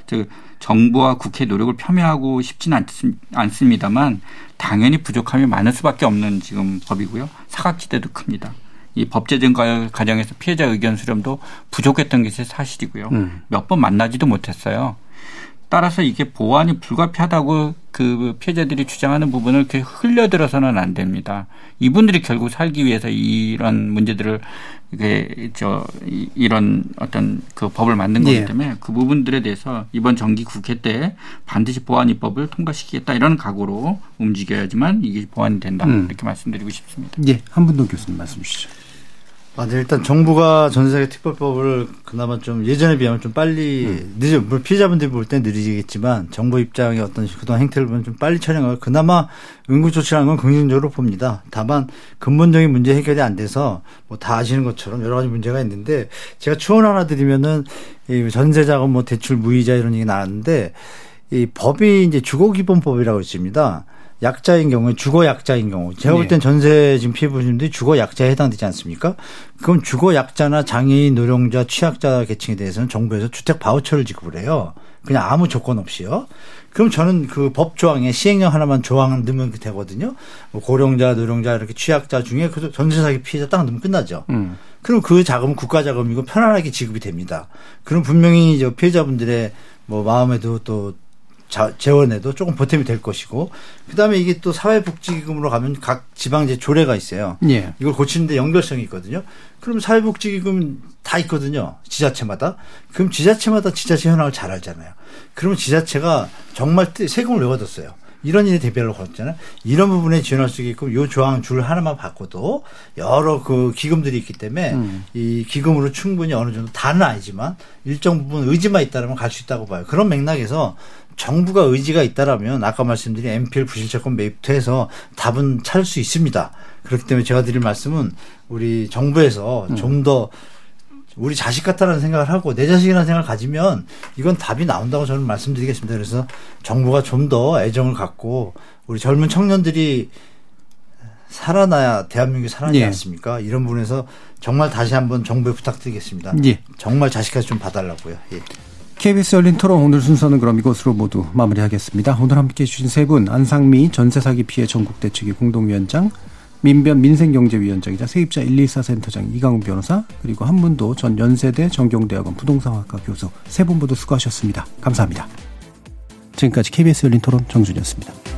즉 정부와 국회 노력을 폄훼하고 싶지는 않습니다만 당연히 부족함이 많을 수밖에 없는 지금 법이고요. 사각지대도 큽니다. 이 법 제정 과정에서 피해자 의견 수렴도 부족했던 게 사실이고요. 음. 몇번 만나지도 못했어요. 따라서 이게 보완이 불가피하다고 그 피해자들이 주장하는 부분을 이렇게 흘려들어서는 안 됩니다. 이분들이 결국 살기 위해서 이런 문제들을 이게 저 이런 어떤 그 법을 만든 거기 예. 때문에 그 부분들에 대해서 이번 정기 국회 때 반드시 보완 입법을 통과시키겠다 이런 각오로 움직여야지만 이게 보완이 된다 음. 이렇게 말씀드리고 싶습니다. 예, 한분도 교수님 말씀 주시죠. 아, 네, 일단 정부가 전 세계 특별법을 그나마 좀 예전에 비하면 좀 빨리 음. 늦어, 물 피해자분들이 볼땐 느리겠지만 정부 입장의 어떤 그동안 행태를 보면 좀 빨리 처리하고 그나마 응급 조치라는 건 긍정적으로 봅니다. 다만 근본적인 문제 해결이 안 돼서 뭐 다 아시는 것처럼 여러 가지 문제가 있는데 제가 추원 하나 드리면은 이 전세자금 뭐 대출 무이자 이런 얘기 나왔는데 이 법이 이제 주거기본법이라고 있습니다. 약자인 경우에 주거 약자인 경우 제가 볼 땐 전세 지금 피해 보시는데 주거 약자에 해당되지 않습니까? 그럼 주거 약자나 장애인, 노령자, 취약자 계층에 대해서는 정부에서 주택 바우처를 지급을 해요. 그냥 아무 조건 없이요. 그럼 저는 그 법 조항에 시행령 하나만 조항을 넣으면 되거든요. 뭐 고령자, 노령자 이렇게 취약자 중에 그 전세 사기 피해자 딱 넣으면 끝나죠. 음. 그럼 그 자금은 국가 자금이고 편안하게 지급이 됩니다. 그럼 분명히 저 피해자분들의 뭐 마음에도 또 자, 재원에도 조금 보탬이 될 것이고 그다음에 이게 또 사회복지기금으로 가면 각 지방제 조례가 있어요. 예. 이걸 고치는데 연결성이 있거든요. 그럼 사회복지기금 다 있거든요. 지자체마다. 그럼 지자체마다 지자체 현황을 잘 알잖아요. 그러면 지자체가 정말 세금을 왜 얻었어요? 이런 일에 대비하려고 걸었잖아요. 이런 부분에 지원할 수 있게끔 요 조항 줄 하나만 바꿔도 여러 그 기금들이 있기 때문에 음. 이 기금으로 충분히 어느 정도 다는 아니지만 일정 부분 의지만 있다면 갈 수 있다고 봐요. 그런 맥락에서 정부가 의지가 있다라면 아까 말씀드린 MPL 부실채권 매입도 해서 답은 찾을 수 있습니다. 그렇기 때문에 제가 드릴 말씀은 우리 정부에서 음. 좀더 우리 자식 같다라는 생각을 하고 내 자식이라는 생각을 가지면 이건 답이 나온다고 저는 말씀드리겠습니다. 그래서 정부가 좀 더 애정을 갖고 우리 젊은 청년들이 살아나야 대한민국이 살아나지 예. 않습니까? 이런 부분에서 정말 다시 한번 정부에 부탁드리겠습니다. 예. 정말 자식까지 좀 봐달라고요. 예. KBS 열린 토론 오늘 순서는 그럼 이것으로 모두 마무리하겠습니다. 오늘 함께 해 주신 세 분 안상미 전세사기 피해 전국대책위 공동위원장 민변 민생경제위원장이자 세입자 124 센터장 이강훈 변호사 그리고 한 분도 전 연세대 정경대학원 부동산학과 교수 세 분 모두 수고하셨습니다. 감사합니다. 지금까지 KBS 열린 토론 정준이었습니다.